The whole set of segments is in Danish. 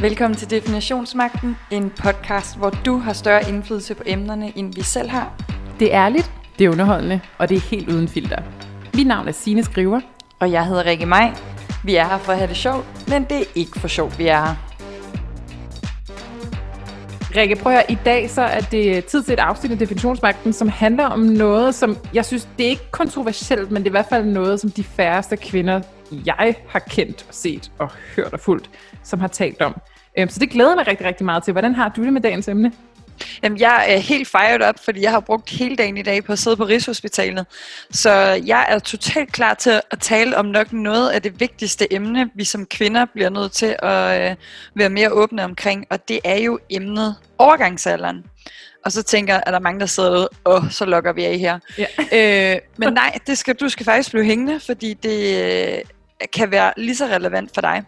Velkommen til Definitionsmagten, en podcast, hvor du har større indflydelse på emnerne, end vi selv har. Det er ærligt, det er underholdende, og det er helt uden filter. Mit navn er Sine Skriver. Og jeg hedder Rikke Maj. Vi er her for at have det sjovt, men det er ikke for sjovt, vi er her. Rikke, prøv at høre, i dag så er det tid til et afsnit af Definitionsmagten, som handler om noget, som jeg synes, det er ikke kontroversielt, men det er i hvert fald noget, som de færreste kvinder, jeg har kendt og set og hørt og fulgt, som har talt om. Øhm, så det glæder mig rigtig, rigtig meget til. Hvordan har du det med dagens emne? Jamen, jeg er helt fired up, fordi jeg har brugt hele dagen i dag på at sidde på Rigshospitalet. Så jeg er totalt klar til at tale om nok noget af det vigtigste emne, vi som kvinder bliver nødt til at øh, være mere åbne omkring, og det er jo emnet overgangsalderen. Og så tænker er der mange, der sidder derude, og så lokker vi af her. Ja. øh, men nej, det skal, du skal faktisk blive hængende, fordi det øh, kan være lige så relevant for dig.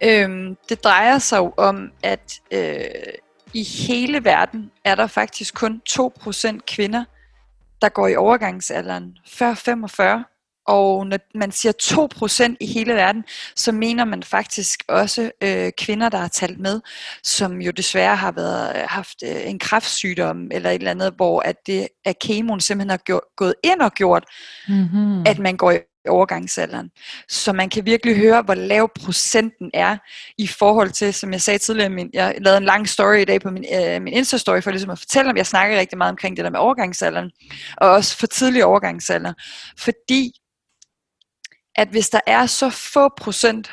Øhm, det drejer sig jo om, at øh, i hele verden er der faktisk kun 2% kvinder, der går i overgangsalderen før 45. Og når man siger 2% i hele verden, så mener man faktisk også øh, kvinder, der har talt med, som jo desværre har været haft øh, en kræftsygdom eller et eller andet, hvor at det at kemoen simpelthen har gjort, gået ind og gjort, mm-hmm. at man går i overgangsalderen. Så man kan virkelig høre, hvor lav procenten er i forhold til, som jeg sagde tidligere, min, jeg lavede en lang story i dag på min, øh, min Insta-story, for ligesom at fortælle, om jeg snakker rigtig meget omkring det der med overgangsalderen, og også for tidlig overgangsalder. Fordi, at hvis der er så få procent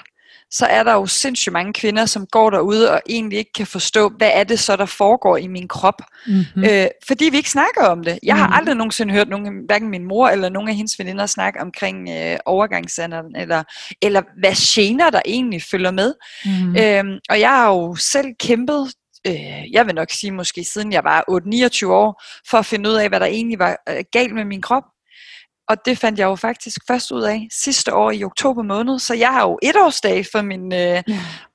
så er der jo sindssygt mange kvinder, som går derude og egentlig ikke kan forstå, hvad er det så, der foregår i min krop. Mm-hmm. Øh, fordi vi ikke snakker om det. Jeg har mm-hmm. aldrig nogensinde hørt nogen, hverken min mor eller nogen af hendes veninder snakke omkring øh, overgangsalderen, eller, eller hvad gener der egentlig følger med. Mm-hmm. Øh, og jeg har jo selv kæmpet øh, jeg vil nok sige måske siden jeg var 8-29 år, for at finde ud af, hvad der egentlig var øh, galt med min krop. Og det fandt jeg jo faktisk først ud af sidste år i oktober måned. Så jeg har jo etårsdag for min øh, ja.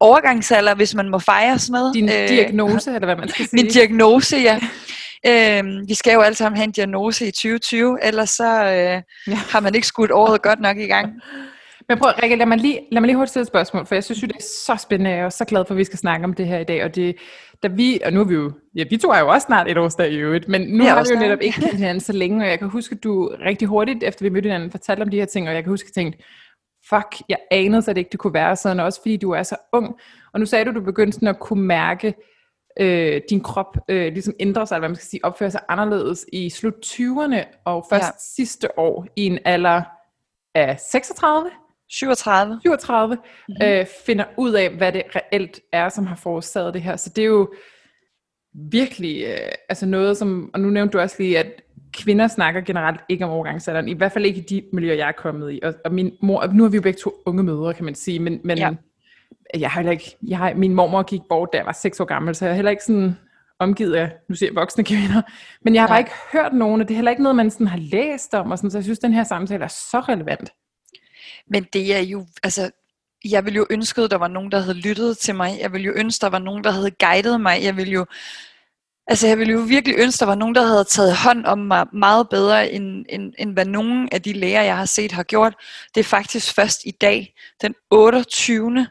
overgangsalder, hvis man må fejres med. Din øh, diagnose, eller hvad man skal sige. Min diagnose, ja. Øhm, vi skal jo alle sammen have en diagnose i 2020, ellers så øh, ja. har man ikke skudt året godt nok i gang. Men prøv, Rikke, lad mig lige, lad mig lige hurtigt stille et spørgsmål, for jeg synes jo, det er så spændende, jeg er så glad for, at vi skal snakke om det her i dag, og det, da vi, og nu er vi jo, ja, vi to er jo også snart et årsdag i øvrigt, men nu har vi jo netop ikke kendt hinanden så længe, og jeg kan huske, at du rigtig hurtigt, efter vi mødte hinanden, fortalte om de her ting, og jeg kan huske, at jeg tænkte, fuck, jeg anede at det ikke det kunne være sådan, også fordi du er så ung, og nu sagde du, at du begyndte sådan at kunne mærke, øh, din krop øh, ligesom ændrer sig, eller hvad man skal sige, opfører sig anderledes i slut 20'erne, og først ja. sidste år i en alder af 36? 37. 37, mm-hmm. øh, finder ud af, hvad det reelt er, som har forårsaget det her. Så det er jo virkelig øh, altså noget, som, og nu nævnte du også lige, at kvinder snakker generelt ikke om overgangsalderen, i hvert fald ikke i de miljøer, jeg er kommet i. Og, og min mor, nu har vi jo begge to unge mødre, kan man sige, men, men ja. jeg har heller ikke, jeg har, min mormor gik bort, da jeg var 6 år gammel, så jeg har heller ikke sådan omgivet af, nu siger jeg voksne kvinder, men jeg har ja. bare ikke hørt nogen, og det er heller ikke noget, man sådan har læst om, og sådan, så jeg synes, den her samtale er så relevant. Men det er jo, altså, jeg ville jo ønske, at der var nogen, der havde lyttet til mig. Jeg ville jo ønske, at der var nogen, der havde guidet mig. Jeg ville jo, altså jeg ville jo virkelig ønske, at der var nogen, der havde taget hånd om mig meget bedre, end, end, end hvad nogen af de læger, jeg har set, har gjort. Det er faktisk først i dag, den 28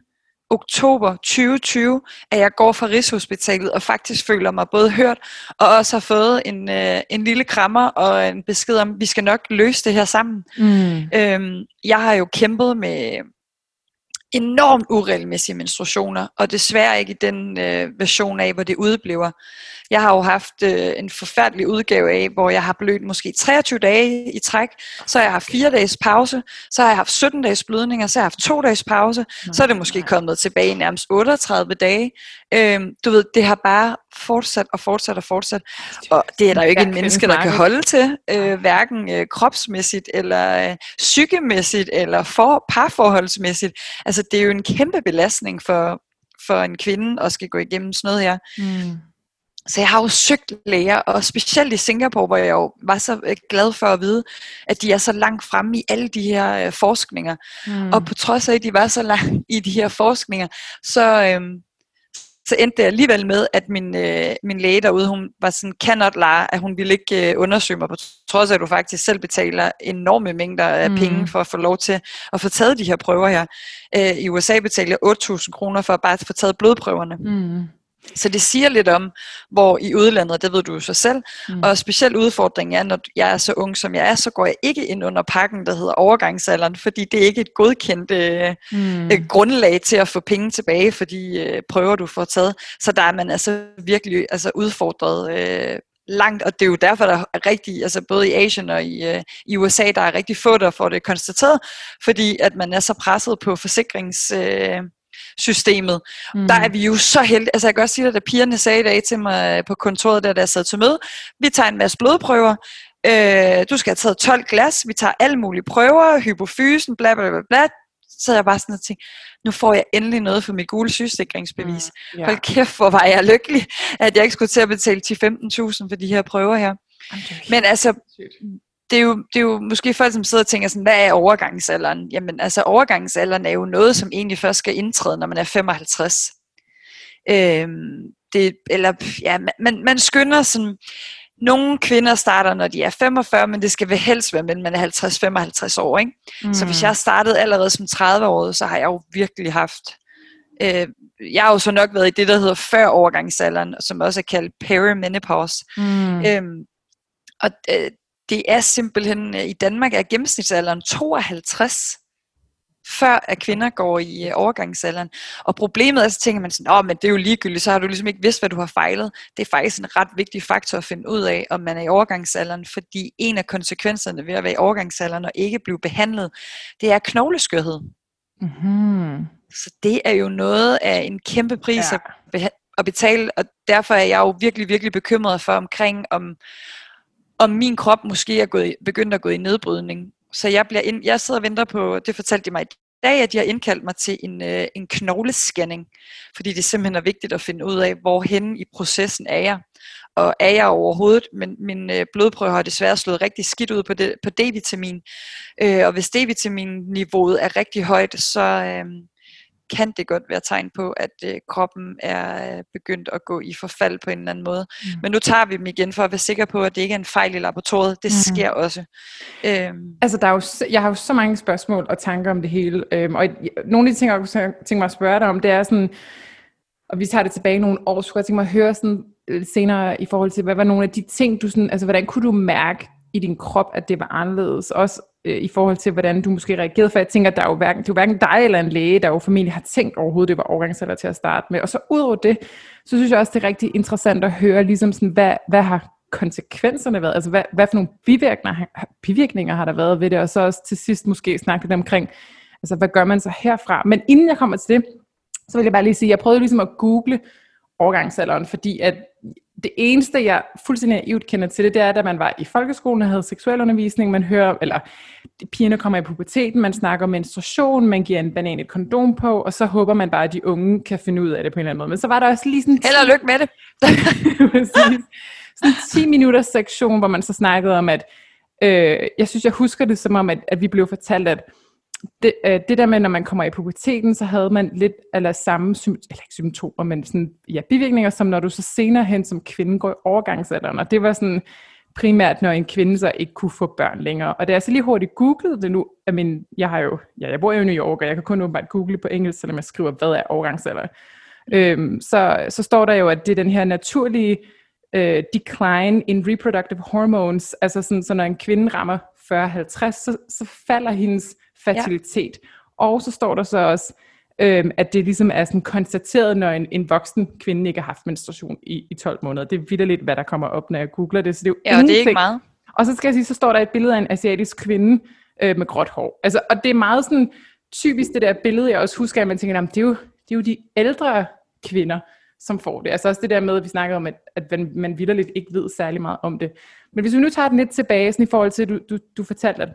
oktober 2020, at jeg går fra Rigshospitalet og faktisk føler mig både hørt og også har fået en, øh, en lille krammer og en besked om, at vi skal nok løse det her sammen. Mm. Øhm, jeg har jo kæmpet med enormt uregelmæssige menstruationer, og desværre ikke i den øh, version af, hvor det udbliver. Jeg har jo haft øh, en forfærdelig udgave af, hvor jeg har blødt måske 23 dage i træk, så har jeg haft 4 dages pause, så har jeg haft 17 dages blødninger, så har jeg haft 2 dages pause, så er det måske kommet tilbage i nærmest 38 dage. Øhm, du ved, det har bare fortsat og fortsat og fortsat, og det er der jo ikke en menneske, der kan holde til, øh, hverken øh, kropsmæssigt, eller øh, psykemæssigt, eller for, parforholdsmæssigt. Altså, det er jo en kæmpe belastning for, for en kvinde at skal gå igennem sådan noget her. Mm. Så jeg har jo søgt læger, og specielt i Singapore, hvor jeg jo var så øh, glad for at vide, at de er så langt fremme i alle de her øh, forskninger. Mm. Og på trods af, at de var så langt i de her forskninger, så, øh, så endte det alligevel med, at min, øh, min læge derude, hun var sådan, cannot lie, at hun ville ikke øh, undersøge mig, på trods af, at du faktisk selv betaler enorme mængder af mm. penge for at få lov til at få taget de her prøver her. Øh, I USA betaler jeg 8.000 kroner for at bare få taget blodprøverne. Mm. Så det siger lidt om, hvor i udlandet, det ved du jo så selv, mm. og specielt udfordringen er, når jeg er så ung som jeg er, så går jeg ikke ind under pakken, der hedder overgangsalderen, fordi det er ikke et godkendt øh, mm. øh, grundlag til at få penge tilbage for de øh, prøver, du får taget. Så der er man altså virkelig altså udfordret øh, langt, og det er jo derfor, der er rigtig, altså både i Asien og i, øh, i USA, der er rigtig få, der får det konstateret, fordi at man er så presset på forsikrings... Øh, systemet. Mm. Der er vi jo så heldige. Altså jeg kan også sige at da pigerne sagde i dag til mig på kontoret, der, der sad til møde, vi tager en masse blodprøver, øh, du skal have taget 12 glas, vi tager alle mulige prøver, hypofysen, bla bla bla bla. Så jeg bare sådan og tænkte, nu får jeg endelig noget for mit gule sygesikringsbevis. Mm, yeah. Hold kæft, hvor var jeg lykkelig, at jeg ikke skulle til at betale 10-15.000 for de her prøver her. Men altså, det er, jo, det er jo måske folk, som sidder og tænker sådan, hvad er overgangsalderen? Jamen altså overgangsalderen er jo noget, som egentlig først skal indtræde, når man er 55. Øhm, det, eller ja, man, man skynder sådan, nogle kvinder starter, når de er 45, men det skal vel helst være, men man er 50-55 år. Ikke? Mm. Så hvis jeg startede allerede som 30-årig, så har jeg jo virkelig haft... Øh, jeg har jo så nok været i det, der hedder før overgangsalderen, som også er kaldt perimenopause. Mm. Øhm, og øh, det er simpelthen, øh, i Danmark er gennemsnitsalderen 52, før at kvinder går i øh, overgangsalderen. Og problemet er, så tænker man sådan, åh, men det er jo ligegyldigt, så har du ligesom ikke vidst, hvad du har fejlet. Det er faktisk en ret vigtig faktor at finde ud af, om man er i overgangsalderen, fordi en af konsekvenserne ved at være i overgangsalderen og ikke blive behandlet, det er knogleskørhed. Mm-hmm. Så det er jo noget af en kæmpe pris ja. at betale, og derfor er jeg jo virkelig, virkelig bekymret for omkring, om, om min krop måske er gået, begyndt at gå i nedbrydning. Så jeg, bliver ind, jeg sidder og venter på, det fortalte de mig i dag, at de har indkaldt mig til en, øh, en knoglescanning, fordi det simpelthen er vigtigt at finde ud af, hvorhen i processen er jeg. Og er jeg overhovedet, men min øh, blodprøve har desværre slået rigtig skidt ud på, det, på D-vitamin. Øh, og hvis D-vitamin-niveauet er rigtig højt, så, øh, kan det godt være tegn på, at øh, kroppen er øh, begyndt at gå i forfald på en eller anden måde. Mm. Men nu tager vi dem igen for at være sikre på, at det ikke er en fejl i laboratoriet. Det mm. sker også. Øhm. Altså, der er jo, jeg har jo så mange spørgsmål og tanker om det hele. Øhm, og nogle af de ting, jeg kunne tænke mig at spørge dig om, det er sådan, og vi tager det tilbage nogle år, så jeg tænke mig at høre sådan, øh, senere i forhold til, hvad var nogle af de ting, du sådan, altså hvordan kunne du mærke i din krop, at det var anderledes? Også øh, i forhold til, hvordan du måske reagerede, for jeg tænker, der er jo hverken, det er jo hverken dig eller en læge, der jo formentlig har tænkt overhovedet, det var overgangsalder til at starte med. Og så ud over det, så synes jeg også, det er rigtig interessant at høre, ligesom sådan, hvad, hvad har konsekvenserne været? Altså, hvad, hvad for nogle bivirkninger, bivirkninger har der været ved det? Og så også til sidst måske snakke lidt omkring, altså, hvad gør man så herfra? Men inden jeg kommer til det, så vil jeg bare lige sige, jeg prøvede ligesom at google overgangsalderen, fordi at det eneste, jeg fuldstændig naivt kender til det, det er, at man var i folkeskolen og havde seksualundervisning, man hører, eller pigerne kommer i puberteten, man snakker om menstruation, man giver en banan et kondom på, og så håber man bare, at de unge kan finde ud af det på en eller anden måde. Men så var der også lige sådan... Held og lykke med det! sådan en 10 minutters sektion, hvor man så snakkede om, at øh, jeg synes, jeg husker det som om, at, at vi blev fortalt, at det, øh, det der med, når man kommer i puberteten, så havde man lidt eller samme eller ikke symptomer, men sådan, ja, bivirkninger, som når du så senere hen som kvinde går i overgangsalderen. Og det var sådan primært, når en kvinde så ikke kunne få børn længere. Og det er så lige hurtigt googlet det nu, I mean, jeg har jo, ja, jeg bor jo i New York, og jeg kan kun åbenbart google på engelsk, selvom jeg skriver, hvad er overgangsalder. Øhm, så, så står der jo, at det er den her naturlige øh, decline in reproductive hormones, altså sådan, så når en kvinde rammer 40-50, så, så falder hendes fertilitet. Ja. Og så står der så også, øhm, at det ligesom er sådan konstateret, når en, en voksen kvinde ikke har haft menstruation i, i 12 måneder. Det er vidderligt, hvad der kommer op, når jeg googler det. Så det er jo ja, det er ikke meget. Og så skal jeg sige, så står der et billede af en asiatisk kvinde øh, med gråt hår. Altså, og det er meget sådan typisk det der billede, jeg også husker, at man tænker, det er, jo, det er jo de ældre kvinder, som får det. Altså også det der med, at vi snakker om, at, at man, man vidderligt ikke ved særlig meget om det. Men hvis vi nu tager den lidt tilbage, sådan i forhold til, at du, du, du fortalte, at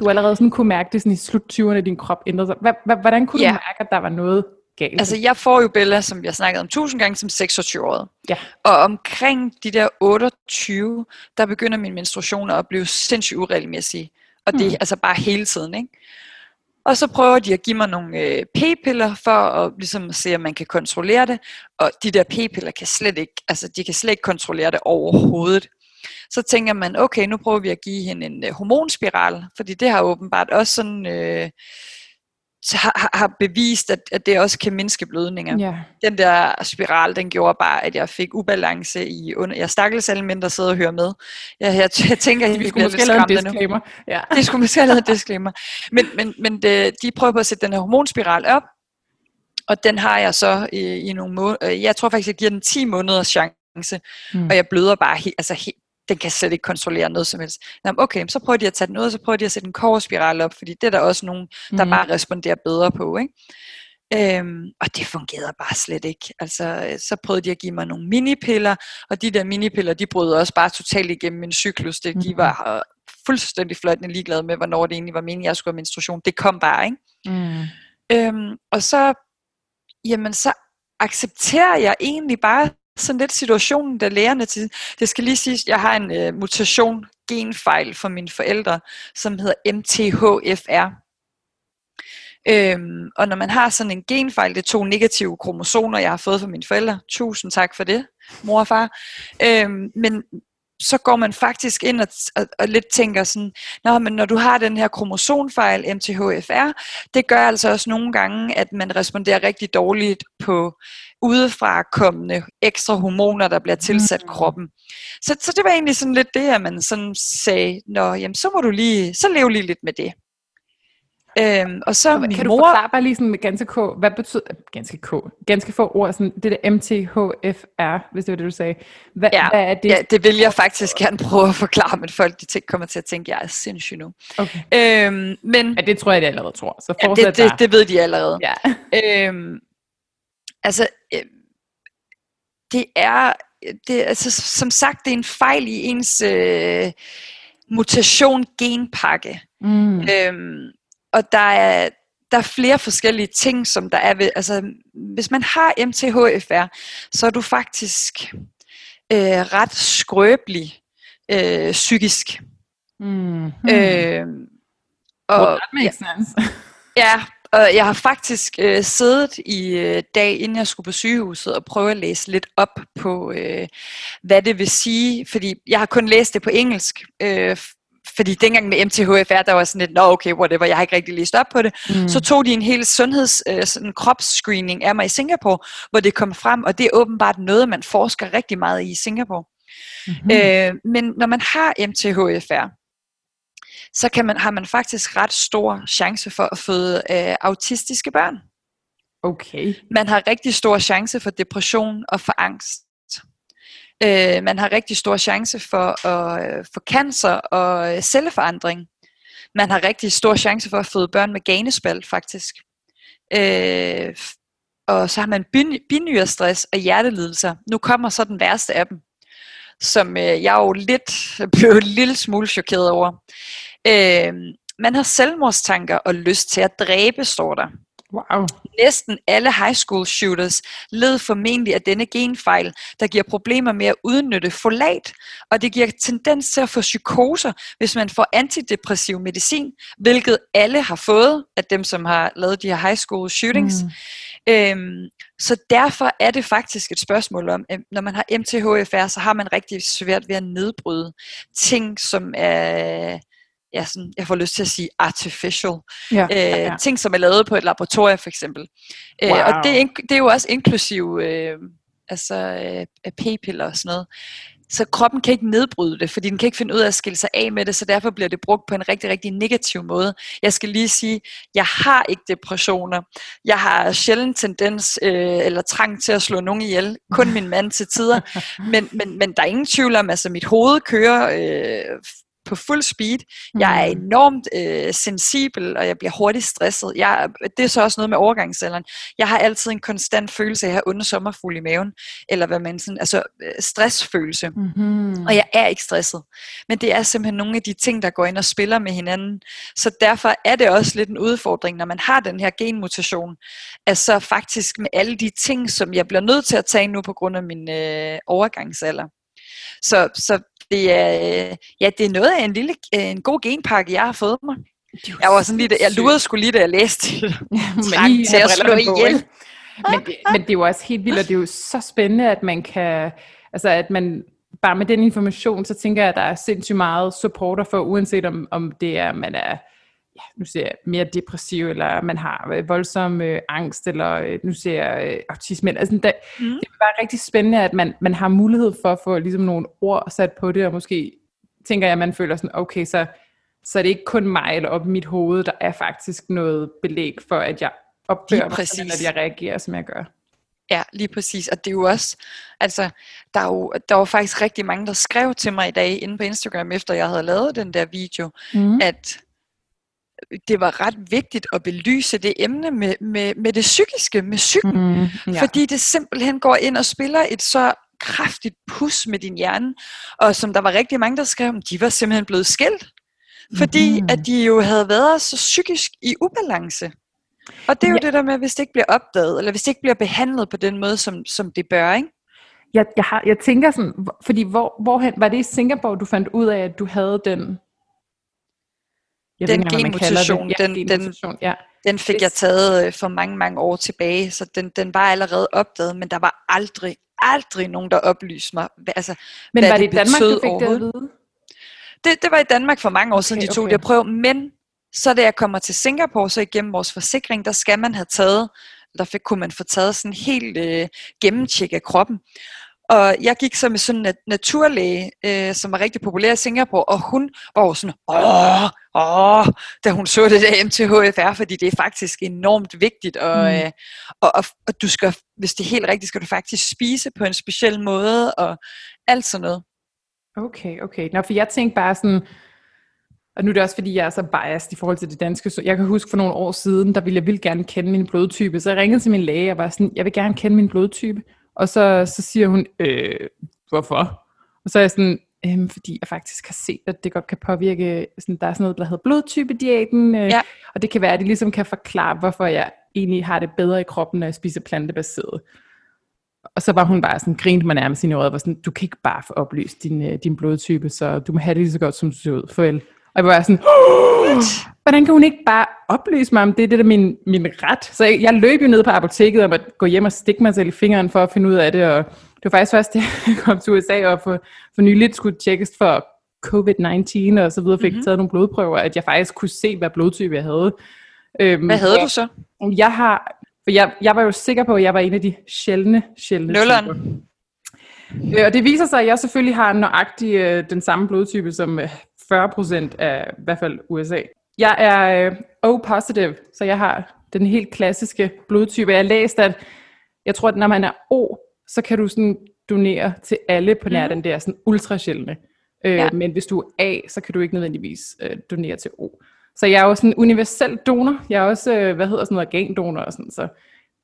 du allerede sådan kunne mærke det sådan i slut 20'erne, din krop ændrede sig. Hvordan kunne ja. du mærke, at der var noget galt? Altså jeg får jo Bella, som jeg snakkede om tusind gange, som 26-årig. Ja. Og omkring de der 28, der begynder min menstruation at blive sindssygt uregelmæssig. Og det er hmm. altså bare hele tiden, ikke? Og så prøver de at give mig nogle øh, p-piller for at ligesom se, om man kan kontrollere det. Og de der p-piller kan slet ikke, altså de kan slet ikke kontrollere det overhovedet. Så tænker man, okay, nu prøver vi at give hende en øh, hormonspiral, fordi det har åbenbart også sådan... Øh, har, har bevist, at, at det også kan mindske blødninger. Ja. Den der spiral, den gjorde bare, at jeg fik ubalance i under... Jeg stakkels alle mindre sidde og høre med. Jeg, jeg, jeg tænker, at vi skulle måske lave en disclaimer. Ja. Det skulle måske lave en disclaimer. Men, men, men det, de prøver på at sætte den her hormonspiral op, og den har jeg så i, i nogle måneder. Jeg tror faktisk, jeg giver den 10 måneders chance, mm. og jeg bløder bare helt, altså helt, den kan slet ikke kontrollere noget som helst. Nå, okay, så prøver de at tage den ud, så prøver de at sætte en koverspiral op, fordi det er der også nogen, der mm. bare responderer bedre på. Ikke? Øhm, og det fungerede bare slet ikke. Altså, så prøvede de at give mig nogle minipiller, og de der minipiller, de brød også bare totalt igennem min cyklus. Det. De var uh, fuldstændig fløjtende ligeglade med, hvornår det egentlig var meningen, jeg skulle have menstruation. Det kom bare, ikke? Mm. Øhm, og så, jamen, så accepterer jeg egentlig bare sådan lidt situationen, der lærerne til. Det skal lige sige, jeg har en øh, mutation, genfejl for mine forældre, som hedder MTHFR. Øhm, og når man har sådan en genfejl, det er to negative kromosomer, jeg har fået fra mine forældre. Tusind tak for det, mor og far. Øhm, men så går man faktisk ind og, og, og lidt tænker sådan, Nå, men når du har den her kromosomfejl, MTHFR, det gør altså også nogle gange, at man responderer rigtig dårligt på udefra kommende ekstra hormoner, der bliver tilsat mm. kroppen. Så, så det var egentlig sådan lidt det, at man sådan sagde, Nå, jamen så må du lige, så leve lige lidt med det. Øhm, og så kan min du mor... forklare bare lige sådan med ganske k, hvad betyder, ganske k, ganske få ord, sådan det der MTHFR, hvis det var det, du sagde. Hvad, ja, hvad er det? Ja, det vil jeg faktisk gerne prøve at forklare, men folk de kommer til at tænke, jeg er sindssyg nu. Okay. Øhm, men, ja, det tror jeg, de allerede tror. Så ja, det, det, det ved de allerede. Ja. øhm, altså, øh, det er, det, altså, som sagt, det er en fejl i ens øh, mutation-genpakke. Mm. Øhm, og der er, der er flere forskellige ting, som der er ved, altså hvis man har MTHFR, så er du faktisk øh, ret skrøbelig øh, psykisk. Mm. Øh, og, well, that makes sense. ja, og jeg har faktisk øh, siddet i øh, dag, inden jeg skulle på sygehuset, og prøve at læse lidt op på, øh, hvad det vil sige. Fordi jeg har kun læst det på engelsk, øh, fordi dengang med MTHFR, der var sådan lidt, nå okay, whatever, jeg har ikke rigtig læst op på det. Mm. Så tog de en hel sundheds, øh, sådan kropsscreening af mig i Singapore, hvor det kom frem, og det er åbenbart noget, man forsker rigtig meget i i Singapore. Mm-hmm. Øh, men når man har MTHFR, så kan man, har man faktisk ret stor chance for at føde øh, autistiske børn. Okay. Man har rigtig stor chance for depression og for angst. Øh, man har rigtig stor chance for at øh, få cancer og øh, celleforandring. Man har rigtig stor chance for at føde børn med ganespald faktisk. Øh, og så har man binyrestress og hjertelidelser. Nu kommer så den værste af dem, som øh, jeg jo lidt blev en lille smule chokeret over. Øh, man har selvmordstanker og lyst til at dræbe, står der. Wow. Næsten alle high school shooters led formentlig af denne genfejl, der giver problemer med at udnytte folat, og det giver tendens til at få psykoser, hvis man får antidepressiv medicin, hvilket alle har fået af dem, som har lavet de her high school shootings. Mm. Øhm, så derfor er det faktisk et spørgsmål om, at når man har MTHFR, så har man rigtig svært ved at nedbryde ting, som er ja, sådan, jeg får lyst til at sige artificial. Ja, øh, ja. Ting, som er lavet på et laboratorium for eksempel. Wow. Øh, og det er, det er jo også inklusiv øh, altså, øh, p-piller og sådan noget. Så kroppen kan ikke nedbryde det, fordi den kan ikke finde ud af at skille sig af med det, så derfor bliver det brugt på en rigtig, rigtig negativ måde. Jeg skal lige sige, jeg har ikke depressioner. Jeg har sjældent tendens øh, eller trang til at slå nogen ihjel. Kun min mand til tider. Men, men, men der er ingen tvivl om, altså mit hoved kører øh, på fuld speed. Mm. Jeg er mm. enormt øh, sensibel, og jeg bliver hurtigt stresset. Jeg, det er så også noget med overgangsalderen. Jeg har altid en konstant følelse af at have onde sommerfugl i maven, eller hvad man sådan, altså øh, stressfølelse. Mm-hmm. Og jeg er ikke stresset. Men det er simpelthen nogle af de ting, der går ind og spiller med hinanden. Så derfor er det også lidt en udfordring, når man har den her genmutation, altså faktisk med alle de ting, som jeg bliver nødt til at tage nu på grund af min øh, overgangsalder. Så, så det er, ja, det er noget af en lille, en god genpakke, jeg har fået mig. Jeg var sådan lige, da, jeg lurede skulle lige, da jeg læste det. men til at slå ihjel. Men, det, men det er jo også helt vildt, og det er jo så spændende, at man kan, altså at man bare med den information, så tænker jeg, at der er sindssygt meget supporter for, uanset om, om det er, man er ja, nu ser jeg mere depressiv, eller man har øh, voldsom øh, angst, eller øh, nu ser jeg øh, autisme. Altså, der, mm. Det er bare rigtig spændende, at man, man har mulighed for at få ligesom, nogle ord sat på det, og måske tænker jeg, at man føler sådan, okay, så, så er det ikke kun mig eller op i mit hoved, der er faktisk noget belæg for, at jeg opfører mig sådan, at jeg reagerer, som jeg gør. Ja, lige præcis. Og det er jo også, altså, der, er jo, der var faktisk rigtig mange, der skrev til mig i dag inde på Instagram, efter jeg havde lavet den der video, mm. at det var ret vigtigt at belyse det emne med, med, med det psykiske, med psyken. Mm, ja. Fordi det simpelthen går ind og spiller et så kraftigt pus med din hjerne. Og som der var rigtig mange, der skrev, de var simpelthen blevet skilt. Fordi mm. at de jo havde været så psykisk i ubalance. Og det er jo ja. det der med, hvis det ikke bliver opdaget, eller hvis det ikke bliver behandlet på den måde, som, som det bør, ikke? Jeg, jeg, har, jeg tænker sådan, fordi hvor, hvorhen, var det i Singapore, du fandt ud af, at du havde den jeg den genmutation, ja, den, den, ja. den fik jeg taget øh, for mange, mange år tilbage, så den, den var allerede opdaget, men der var aldrig, aldrig nogen, der oplyste mig, altså, men hvad var det, i Danmark, du fik det at vide? Det, det var i Danmark for mange år siden, okay, de tog okay. det at prøve, men så da jeg kommer til Singapore, så igennem vores forsikring, der skal man have taget, der fik, kunne man få taget sådan helt øh, gennemtjek af kroppen. Og jeg gik så med sådan en naturlæge, øh, som var rigtig populær i Singapore, og hun var jo sådan, åh, åh, da hun så det der MTHFR, fordi det er faktisk enormt vigtigt, og, mm. øh, og, og, og du skal, hvis det er helt rigtigt, skal du faktisk spise på en speciel måde, og alt sådan noget. Okay, okay. Nå, for jeg tænkte bare sådan, og nu er det også fordi, jeg er så biased i forhold til det danske. Så jeg kan huske for nogle år siden, der ville jeg vildt gerne kende min blodtype. Så jeg ringede til min læge og var sådan, jeg vil gerne kende min blodtype. Og så, så siger hun, øh, hvorfor? Og så er jeg sådan, øh, fordi jeg faktisk har set, at det godt kan påvirke, sådan, der er sådan noget, der hedder blodtype-diæten, øh, ja. og det kan være, at det ligesom kan forklare, hvorfor jeg egentlig har det bedre i kroppen, når jeg spiser plantebaseret. Og så var hun bare sådan, grinte mig nærmest i og var sådan, du kan ikke bare få oplyst din, øh, din blodtype, så du må have det lige så godt, som du ser ud. Farvel. Og jeg var sådan, hvordan kan hun ikke bare oplyse mig om det, det er min, min ret? Så jeg, jeg løb jo ned på apoteket og måtte gå hjem og stikke mig selv i fingeren for at finde ud af det, og det var faktisk først, da jeg kom til USA og for, for nyligt skulle tjekkes for covid-19 og så videre, fik mm-hmm. taget nogle blodprøver, at jeg faktisk kunne se, hvad blodtype jeg havde. Øhm, hvad havde du så? Jeg har, for jeg, jeg var jo sikker på, at jeg var en af de sjældne, sjældne Nulleren. Øh, og det viser sig, at jeg selvfølgelig har nøjagtig øh, den samme blodtype som øh, 40 procent af i hvert fald USA. Jeg er øh, O-positive, så jeg har den helt klassiske blodtype. Jeg har læst, at jeg tror, at når man er O, så kan du sådan donere til alle på nær mm. den der sådan ultra sjældne. Øh, ja. Men hvis du er A, så kan du ikke nødvendigvis øh, donere til O. Så jeg er jo sådan en universel donor. Jeg er også, øh, hvad hedder sådan noget, organdonor og sådan. Så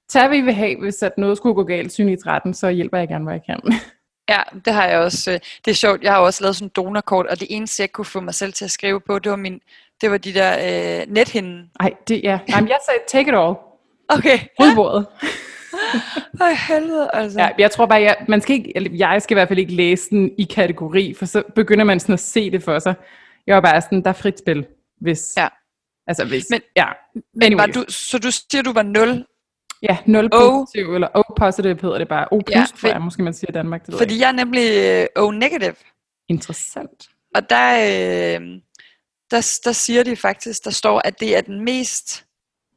tag vi vil have, hvis at noget skulle gå galt syn i 13, så hjælper jeg gerne, hvor jeg kan. Ja, det har jeg også. Øh, det er sjovt, jeg har også lavet sådan en donorkort, og det eneste, jeg kunne få mig selv til at skrive på, det var, min, det var de der øh, nethinden. Nej, det, ja. Jamen, jeg sagde take it all. Okay. Udbordet. Ej, helvede, altså. Ja, jeg tror bare, jeg, man skal ikke, jeg skal i hvert fald ikke læse den i kategori, for så begynder man sådan at se det for sig. Jeg var bare sådan, der er frit spil, hvis... Ja. Altså hvis, men, ja. Men var du, så du siger, du var 0 Ja, 0 positiv, o, eller O positive hedder det bare. O plus, ja, tror jeg, måske man siger i Danmark. Det fordi jeg er nemlig øh, O negative. Interessant. Og der, øh, der, der siger de faktisk, der står, at det er den mest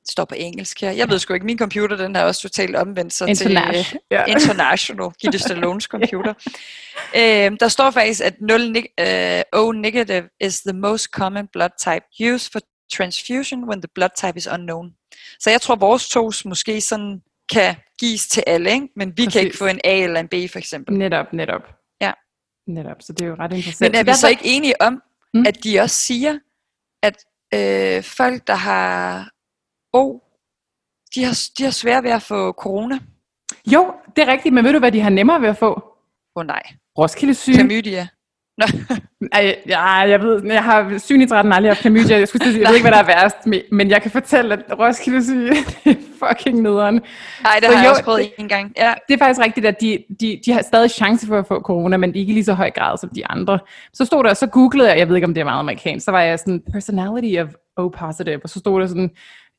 det står på engelsk her. Jeg ved sgu ikke, min computer, den er også totalt omvendt sig International. til uh, yeah. International, Gitte Stallones computer. uh, der står faktisk, at 0 uh, O negative is the most common blood type used for transfusion when the blood type is unknown. Så jeg tror, vores tos måske sådan kan gives til alle, ikke? men vi Præcis. kan ikke få en A eller en B for eksempel. Netop, netop. Ja. Netop, så det er jo ret interessant. Men er vi så ikke enige om, hmm? at de også siger, at øh, folk, der har O, de har, de har svært ved at få corona? Jo, det er rigtigt, men ved du, hvad de har nemmere ved at få? Åh oh, nej. Roskilde syge. Klamydia. Ej, ja, jeg ved, jeg har syn i 13 aldrig haft klamydia. Jeg, skulle sige, jeg ved ikke, hvad der er værst, men jeg kan fortælle, at Roskilde syge er fucking nederen. Nej, det har jo, jeg også prøvet en gang. Ja. Det er faktisk rigtigt, at de, de, de har stadig chance for at få corona, men ikke i lige så høj grad som de andre. Så stod der, så googlede jeg, jeg ved ikke, om det er meget amerikansk, så var jeg sådan, personality of O positive, og så stod der sådan,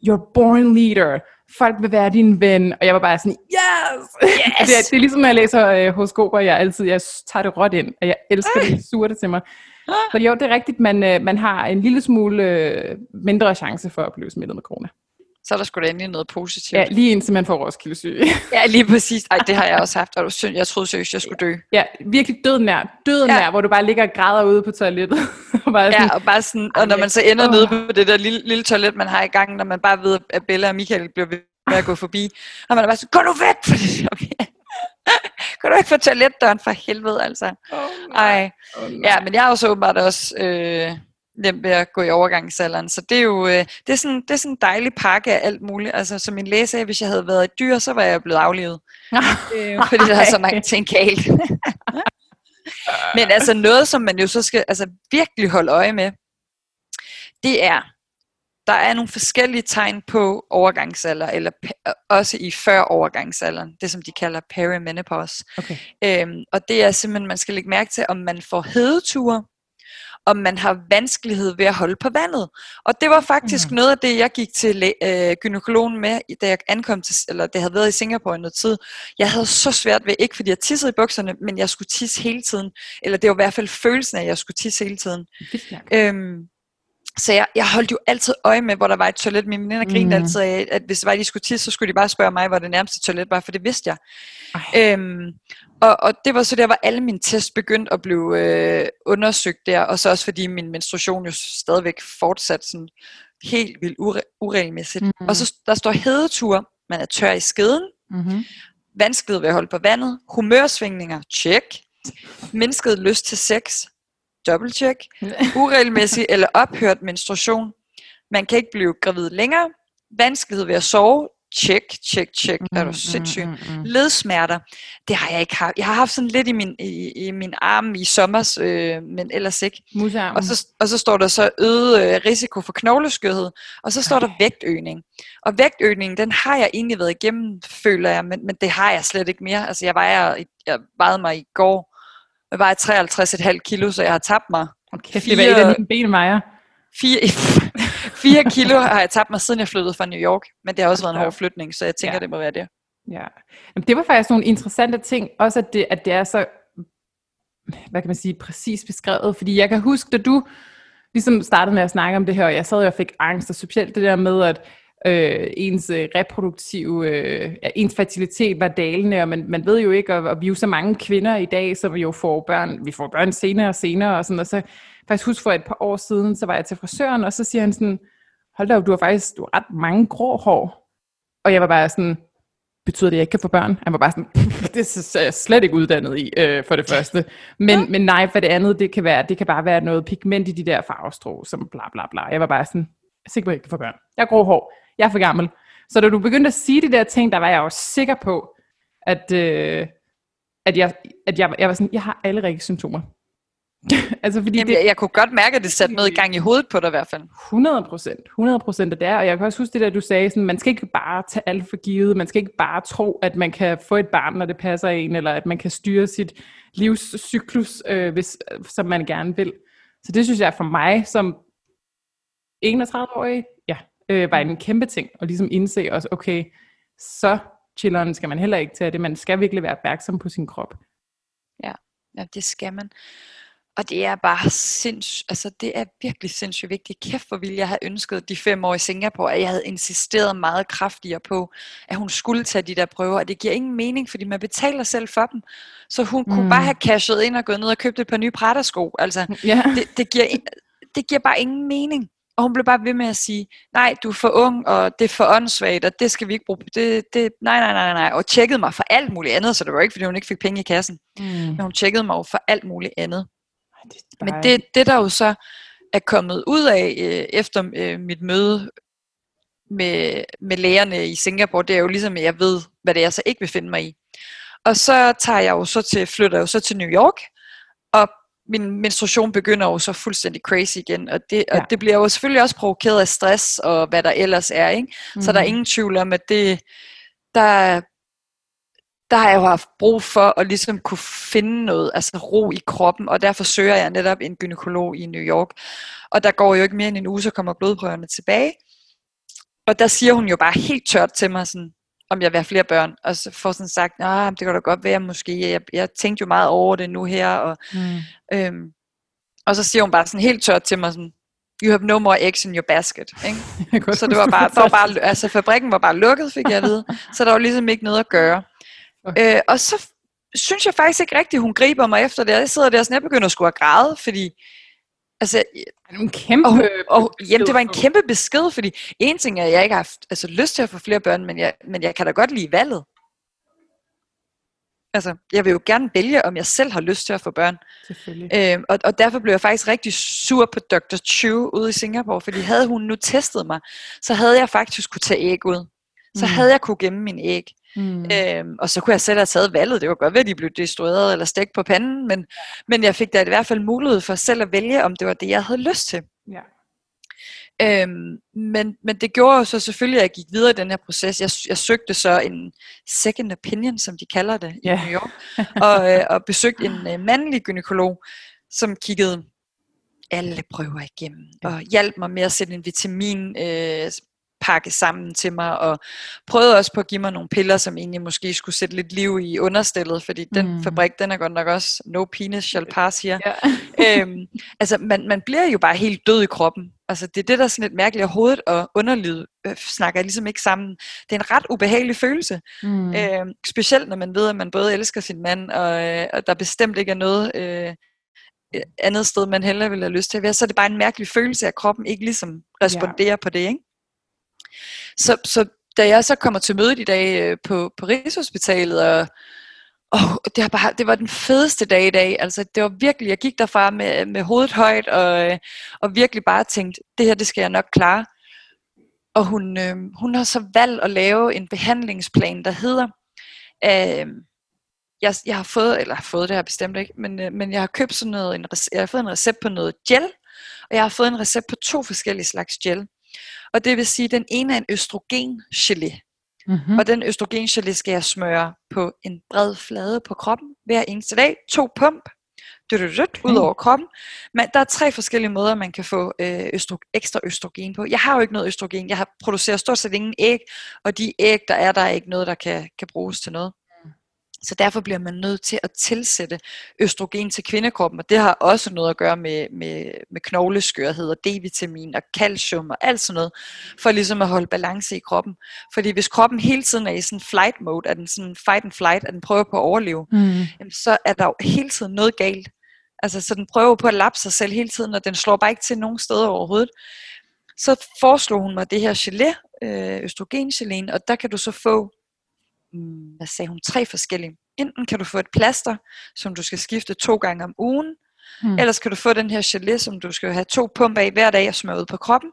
you're born leader, folk vil være din ven, og jeg var bare sådan, yes! yes! det, er, det er ligesom, når jeg læser øh, horoskoper, jeg altid, jeg tager det råt ind, og jeg elsker Ej. det, suger det til mig. Så jo, det er rigtigt, man, øh, man har en lille smule øh, mindre chance for at blive smittet med corona så er der sgu da endelig noget positivt. Ja, lige indtil man får Roskilde syge. ja, lige præcis. Ej, det har jeg også haft, og jeg troede seriøst, jeg skulle dø. Ja, virkelig døden nær. Døden ja. nær, hvor du bare ligger og græder ude på toilettet. og bare sådan, ja, og, bare sådan, og når man så ender oh. nede på det der lille, lille toilet, man har i gang, når man bare ved, at Bella og Michael bliver ved med at gå forbi, og man er bare sådan, gå nu væk det okay. Kan du ikke få toiletdøren for helvede, altså? Oh, Ej. Oh, ja, men jeg har også åbenbart også øh, nemt ved at gå i overgangsalderen. Så det er jo øh, det er sådan, det er sådan en dejlig pakke af alt muligt. Altså som min læge sagde, hvis jeg havde været et dyr, så var jeg blevet aflevet. øh, fordi der er så mange ting galt. Men altså noget, som man jo så skal altså, virkelig holde øje med, det er, der er nogle forskellige tegn på overgangsalder, eller også i før overgangsalderen, det som de kalder perimenopause. Okay. Øhm, og det er simpelthen, man skal lægge mærke til, om man får hedeture, om man har vanskelighed ved at holde på vandet. Og det var faktisk mm. noget af det, jeg gik til øh, gynekologen med, da jeg ankom til, eller det havde været i Singapore i noget tid. Jeg havde så svært ved, ikke fordi jeg tissede i bukserne, men jeg skulle tisse hele tiden. Eller det var i hvert fald følelsen af, at jeg skulle tisse hele tiden. Øhm, så jeg, jeg holdt jo altid øje med, hvor der var et toilet. Mine veninder grinede mm. altid af, at hvis det var, de skulle tisse, så skulle de bare spørge mig, hvor det nærmeste toilet var, for det vidste jeg. Øhm, og, og det var så der, hvor alle mine tests begyndte at blive øh, undersøgt der, og så også fordi min menstruation jo stadigvæk fortsat sådan helt vildt ure- uregelmæssigt. Mm. Og så der står hedetur, man er tør i skeden, mm-hmm. vanskelighed ved at holde på vandet, humørsvingninger, check, mindsket lyst til sex, check, uregelmæssig eller ophørt menstruation, man kan ikke blive gravid længere, vanskelighed ved at sove, Check, check, check. Mm, er du mm, sindssyg? Mm, mm, mm. Ledsmerter, det har jeg ikke haft. Jeg har haft sådan lidt i min, i, i min arm i sommer, øh, men ellers ikke. Og så, og så står der så øget øh, risiko for knogleskørhed, og så står okay. der vægtøgning. Og vægtøgning, den har jeg egentlig været igennem, føler jeg, men, men det har jeg slet ikke mere. Altså jeg vejer, jeg vejede mig i går, jeg vejer 53,5 kilo, så jeg har tabt mig. Okay, fire, det var et af dine ben vejer. Fire, 4 kilo har jeg tabt mig, siden jeg flyttede fra New York. Men det har også været en hård flytning, så jeg tænker, ja. det må være det. Ja. Jamen, det var faktisk nogle interessante ting. Også at det, at det er så, hvad kan man sige, præcis beskrevet. Fordi jeg kan huske, da du ligesom startede med at snakke om det her, og jeg sad og fik angst, og specielt det der med, at øh, ens øh, reproduktive, øh, ens fertilitet var dalende, og man, man ved jo ikke, og, og vi er jo så mange kvinder i dag, som jo får børn, vi får børn senere og senere, og sådan, og så faktisk huske for et par år siden, så var jeg til frisøren, og så siger han sådan, hold da op, du har faktisk du har ret mange grå hår. Og jeg var bare sådan, betyder det, at jeg ikke kan få børn? Han var bare sådan, det er jeg slet ikke uddannet i, øh, for det første. Men, ja. men nej, for det andet, det kan, være, det kan bare være noget pigment i de der farvestrå, som bla bla bla. Jeg var bare sådan, er sikker på, at jeg ikke kan få børn. Jeg har grå hår, jeg er for gammel. Så da du begyndte at sige de der ting, der var jeg også sikker på, at, øh, at, jeg, at jeg, jeg var sådan, jeg har alle rigtige symptomer. altså fordi Jamen, det, jeg, jeg kunne godt mærke, at det satte noget i gang i hovedet på dig i hvert fald. 100 procent. 100 procent af det er. Og jeg kan også huske det der, du sagde, sådan, man skal ikke bare tage alt for givet. Man skal ikke bare tro, at man kan få et barn, når det passer en, eller at man kan styre sit livscyklus, øh, hvis, som man gerne vil. Så det synes jeg for mig som 31-årig, ja, øh, var en kæmpe ting. at ligesom indse også, okay, så chilleren skal man heller ikke tage det. Man skal virkelig være opmærksom på sin krop. Ja, ja det skal man. Og det er bare sindssygt, altså det er virkelig sindssygt vigtigt. Kæft hvor ville jeg have ønsket de fem år i Singapore, at jeg havde insisteret meget kraftigere på, at hun skulle tage de der prøver. Og det giver ingen mening, fordi man betaler selv for dem. Så hun mm. kunne bare have cashet ind og gået ned og købt et par nye prættersko. Altså, yeah. det, det, giver, det giver bare ingen mening. Og hun blev bare ved med at sige, nej, du er for ung, og det er for åndssvagt, og det skal vi ikke bruge. Det, det, nej, nej, nej, nej. Og tjekkede mig for alt muligt andet, så det var ikke, fordi hun ikke fik penge i kassen. Mm. Men hun tjekkede mig for alt muligt andet. Det bare... Men det, det der jo så er kommet ud af øh, efter øh, mit møde med, med lægerne i Singapore, det er jo ligesom, at jeg ved, hvad det er, jeg så ikke vil finde mig i. Og så tager jeg jo så til, flytter jeg jo så til New York, og min menstruation begynder jo så fuldstændig crazy igen, og det, ja. og det bliver jo selvfølgelig også provokeret af stress, og hvad der ellers er, ikke? Mm. Så der er mhm. ingen tvivl om, at det, der, der har jeg jo haft brug for at ligesom kunne finde noget, altså ro i kroppen, og derfor søger jeg netop en gynekolog i New York. Og der går jo ikke mere end en uge, så kommer blodprøverne tilbage. Og der siger hun jo bare helt tørt til mig sådan, om jeg vil have flere børn. Og så får sådan sagt, nah, det kan da godt være måske. Jeg, jeg tænkte jo meget over det nu her. Og, mm. øhm, og så siger hun bare sådan helt tørt til mig sådan, you have no more eggs in your basket. Ikke? så det var bare, der var bare, altså fabrikken var bare lukket, fik jeg at vide. Så der var ligesom ikke noget at gøre. Okay. Øh, og så synes jeg faktisk ikke rigtigt, hun griber mig efter det. Jeg sidder der og sådan, jeg begynder at skulle have græde, fordi Altså, en kæmpe og, og, jamen, det var en kæmpe besked, fordi en ting er, at jeg ikke har haft altså, lyst til at få flere børn, men jeg, men jeg kan da godt lide valget. Altså, jeg vil jo gerne vælge, om jeg selv har lyst til at få børn. Selvfølgelig. Øhm, og, og derfor blev jeg faktisk rigtig sur på Dr. Chu ude i Singapore, fordi havde hun nu testet mig, så havde jeg faktisk kunne tage æg ud. Så mm. havde jeg kunne gemme min æg. Mm. Øhm, og så kunne jeg selv have taget valget. Det var godt være, at de blev destrueret eller stegt på panden, men, men jeg fik da i hvert fald mulighed for selv at vælge, om det var det, jeg havde lyst til. Ja. Øhm, men, men det gjorde jo så selvfølgelig, at jeg gik videre i den her proces. Jeg, jeg søgte så en second opinion, som de kalder det i yeah. New York, og, øh, og besøgte en øh, mandlig gynekolog, som kiggede alle prøver igennem, og hjalp mig med at sætte en vitamin øh, pakke sammen til mig, og prøvede også på at give mig nogle piller, som egentlig måske skulle sætte lidt liv i understillet, fordi den mm. fabrik, den er godt nok også no penis shall pass her. Ja. øhm, altså, man, man bliver jo bare helt død i kroppen. Altså, det er det, der er sådan lidt mærkeligt, at hovedet og underlivet øh, snakker ligesom ikke sammen. Det er en ret ubehagelig følelse. Mm. Øhm, specielt når man ved, at man både elsker sin mand, og, øh, og der bestemt ikke er noget... Øh, andet sted, man hellere vil have lyst til at være, så er det bare en mærkelig følelse, at kroppen ikke ligesom responderer ja. på det, ikke? Så, så da jeg så kommer til mødet i dag øh, på, på Rigshospitalet, og, og det, har bare, det var den fedeste dag i dag. Altså, det var virkelig, jeg gik derfra med, med hovedet højt, og, øh, og virkelig bare tænkt, det her, det skal jeg nok klare. Og hun, øh, hun har så valgt at lave en behandlingsplan, der hedder, øh, jeg, jeg har fået, eller har fået det her bestemt ikke, men, øh, men jeg har købt sådan noget, en, jeg har fået en recept på noget gel, og jeg har fået en recept på to forskellige slags gel. Og det vil sige, at den ene er en østrogengelé. Mm-hmm. Og den østrogengelé skal jeg smøre på en bred flade på kroppen hver eneste dag. To pump okay. ud over kroppen. Men der er tre forskellige måder, man kan få øh, østro- ekstra østrogen på. Jeg har jo ikke noget østrogen. Jeg har produceret stort set ingen æg, og de æg, der er, der er ikke noget, der kan, kan bruges til noget. Så derfor bliver man nødt til at tilsætte østrogen til kvindekroppen, og det har også noget at gøre med, med, med knogleskørhed og D-vitamin og calcium og alt sådan noget, for ligesom at holde balance i kroppen. Fordi hvis kroppen hele tiden er i sådan flight mode, er den sådan fight and flight, at den prøver på at overleve, mm. så er der jo hele tiden noget galt. Altså, så den prøver på at lappe sig selv hele tiden, og den slår bare ikke til nogen steder overhovedet. Så foreslog hun mig det her gelé, øh, østrogengelé, og der kan du så få hvad sagde hun, tre forskellige. Enten kan du få et plaster, som du skal skifte to gange om ugen, mm. ellers kan du få den her gelé, som du skal have to pumper af hver dag og smøre ud på kroppen,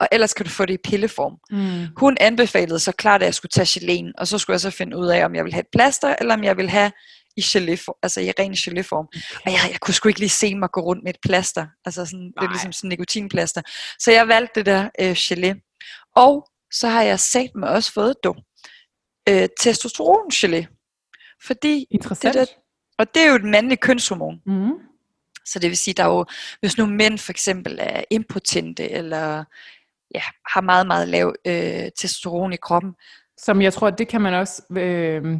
og ellers kan du få det i pilleform. Mm. Hun anbefalede så klart, at jeg skulle tage geléen, og så skulle jeg så finde ud af, om jeg vil have et plaster, eller om jeg vil have i gelé, altså i ren geléform. Okay. Og jeg, jeg kunne sgu ikke lige se mig gå rundt med et plaster, altså sådan, det er ligesom sådan en nikotinplaster. Så jeg valgte det der øh, gelé. Og så har jeg sagt mig også fået dog øh, testosterongelé. Fordi Interessant. Det der, og det er jo et mandligt kønshormon. Mm. Så det vil sige, der er jo, hvis nu mænd for eksempel er impotente, eller ja, har meget, meget lav øh, testosteron i kroppen. Som jeg tror, det kan man også... Øh,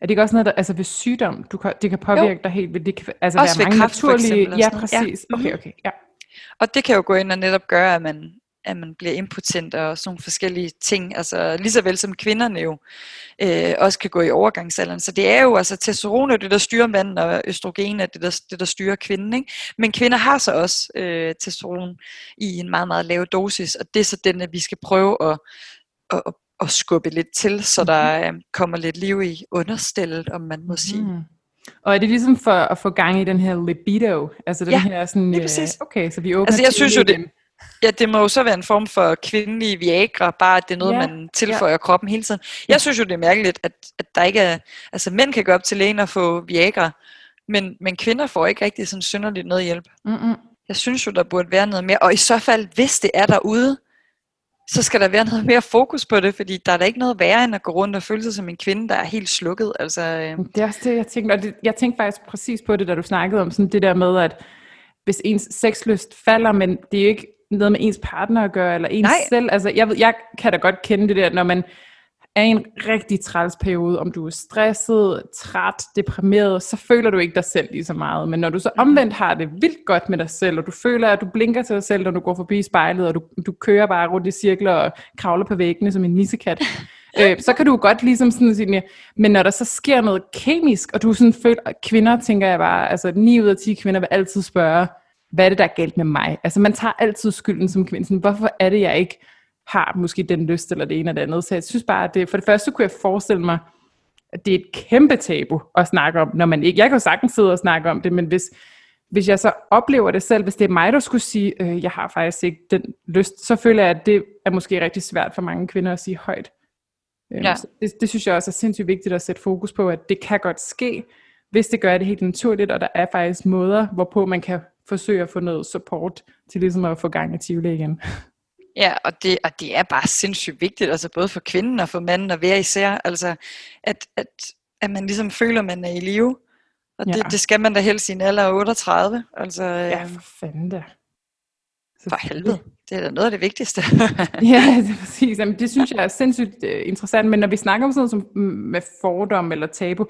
er det ikke også noget, der, altså ved sygdom, du kan, det kan påvirke jo. dig helt vildt? Det kan altså også være mange kræft, naturlige... Ja, præcis. Ja. Okay, okay, ja. Og det kan jo gå ind og netop gøre, at man at man bliver impotent og sådan nogle forskellige ting. Altså lige så vel som kvinderne jo øh, også kan gå i overgangsalderen. Så det er jo altså testosteron er det, der styrer manden, og østrogen er det, der, det, der styrer kvinden. Ikke? Men kvinder har så også øh, testosteron i en meget, meget lav dosis, og det er så den, at vi skal prøve at, at, at, at skubbe lidt til, så der øh, kommer lidt liv i understillet, om man må sige. Mm. Og er det ligesom for at få gang i den her libido? Altså den ja, her sådan, lige præcis. Øh, okay, så vi åbner altså jeg synes jo, det, Ja, det må jo så være en form for kvindelig Viagra, bare at det er noget, ja. man tilføjer ja. kroppen hele tiden. Jeg synes jo, det er mærkeligt, at, at der ikke er... Altså, mænd kan gå op til lægen og få Viagra, men, men kvinder får ikke rigtig sådan synderligt noget hjælp. Mm-mm. Jeg synes jo, der burde være noget mere. Og i så fald, hvis det er derude, så skal der være noget mere fokus på det, fordi der er da ikke noget værre end at gå rundt og føle sig som en kvinde, der er helt slukket. Altså, øh. Det er også det, jeg tænkte, og det, jeg tænkte faktisk præcis på det, da du snakkede om sådan det der med, at hvis ens sexlyst falder, men det er jo ikke noget med ens partner at gøre, eller ens Nej. selv. Altså, jeg, ved, jeg kan da godt kende det der, når man er i en rigtig træls periode, om du er stresset, træt, deprimeret, så føler du ikke dig selv lige så meget. Men når du så mm. omvendt har det vildt godt med dig selv, og du føler, at du blinker til dig selv, når du går forbi spejlet, og du, du kører bare rundt i cirkler og kravler på væggene som en nissekat, øh, så kan du godt ligesom sådan sige, men når der så sker noget kemisk, og du sådan føler, kvinder tænker jeg bare, altså 9 ud af 10 kvinder vil altid spørge, hvad er det, der er galt med mig? Altså man tager altid skylden som kvinde, sådan, hvorfor er det, jeg ikke har måske den lyst eller det ene eller det andet. Så jeg synes bare, at det, for det første kunne jeg forestille mig, at det er et kæmpe tabu at snakke om, når man ikke, jeg kan jo sagtens sidde og snakke om det, men hvis, hvis jeg så oplever det selv, hvis det er mig, der skulle sige, øh, jeg har faktisk ikke den lyst, så føler jeg, at det er måske rigtig svært for mange kvinder at sige højt. Øh, ja. det, det synes jeg også er sindssygt vigtigt at sætte fokus på, at det kan godt ske, hvis det gør det helt naturligt, og der er faktisk måder, hvorpå man kan forsøge at få noget support til ligesom at få gang i Tivoli igen. Ja, og det, og det er bare sindssygt vigtigt, altså både for kvinden og for manden at være især, altså at, at, at man ligesom føler, man er i live. Og ja. det, det skal man da helst i en alder af 38. Altså, ja, for fanden da. For helvede. Det er da noget af det vigtigste. ja, det er præcis. Jamen, det synes jeg er sindssygt uh, interessant. Men når vi snakker om sådan noget som med fordom eller tabu,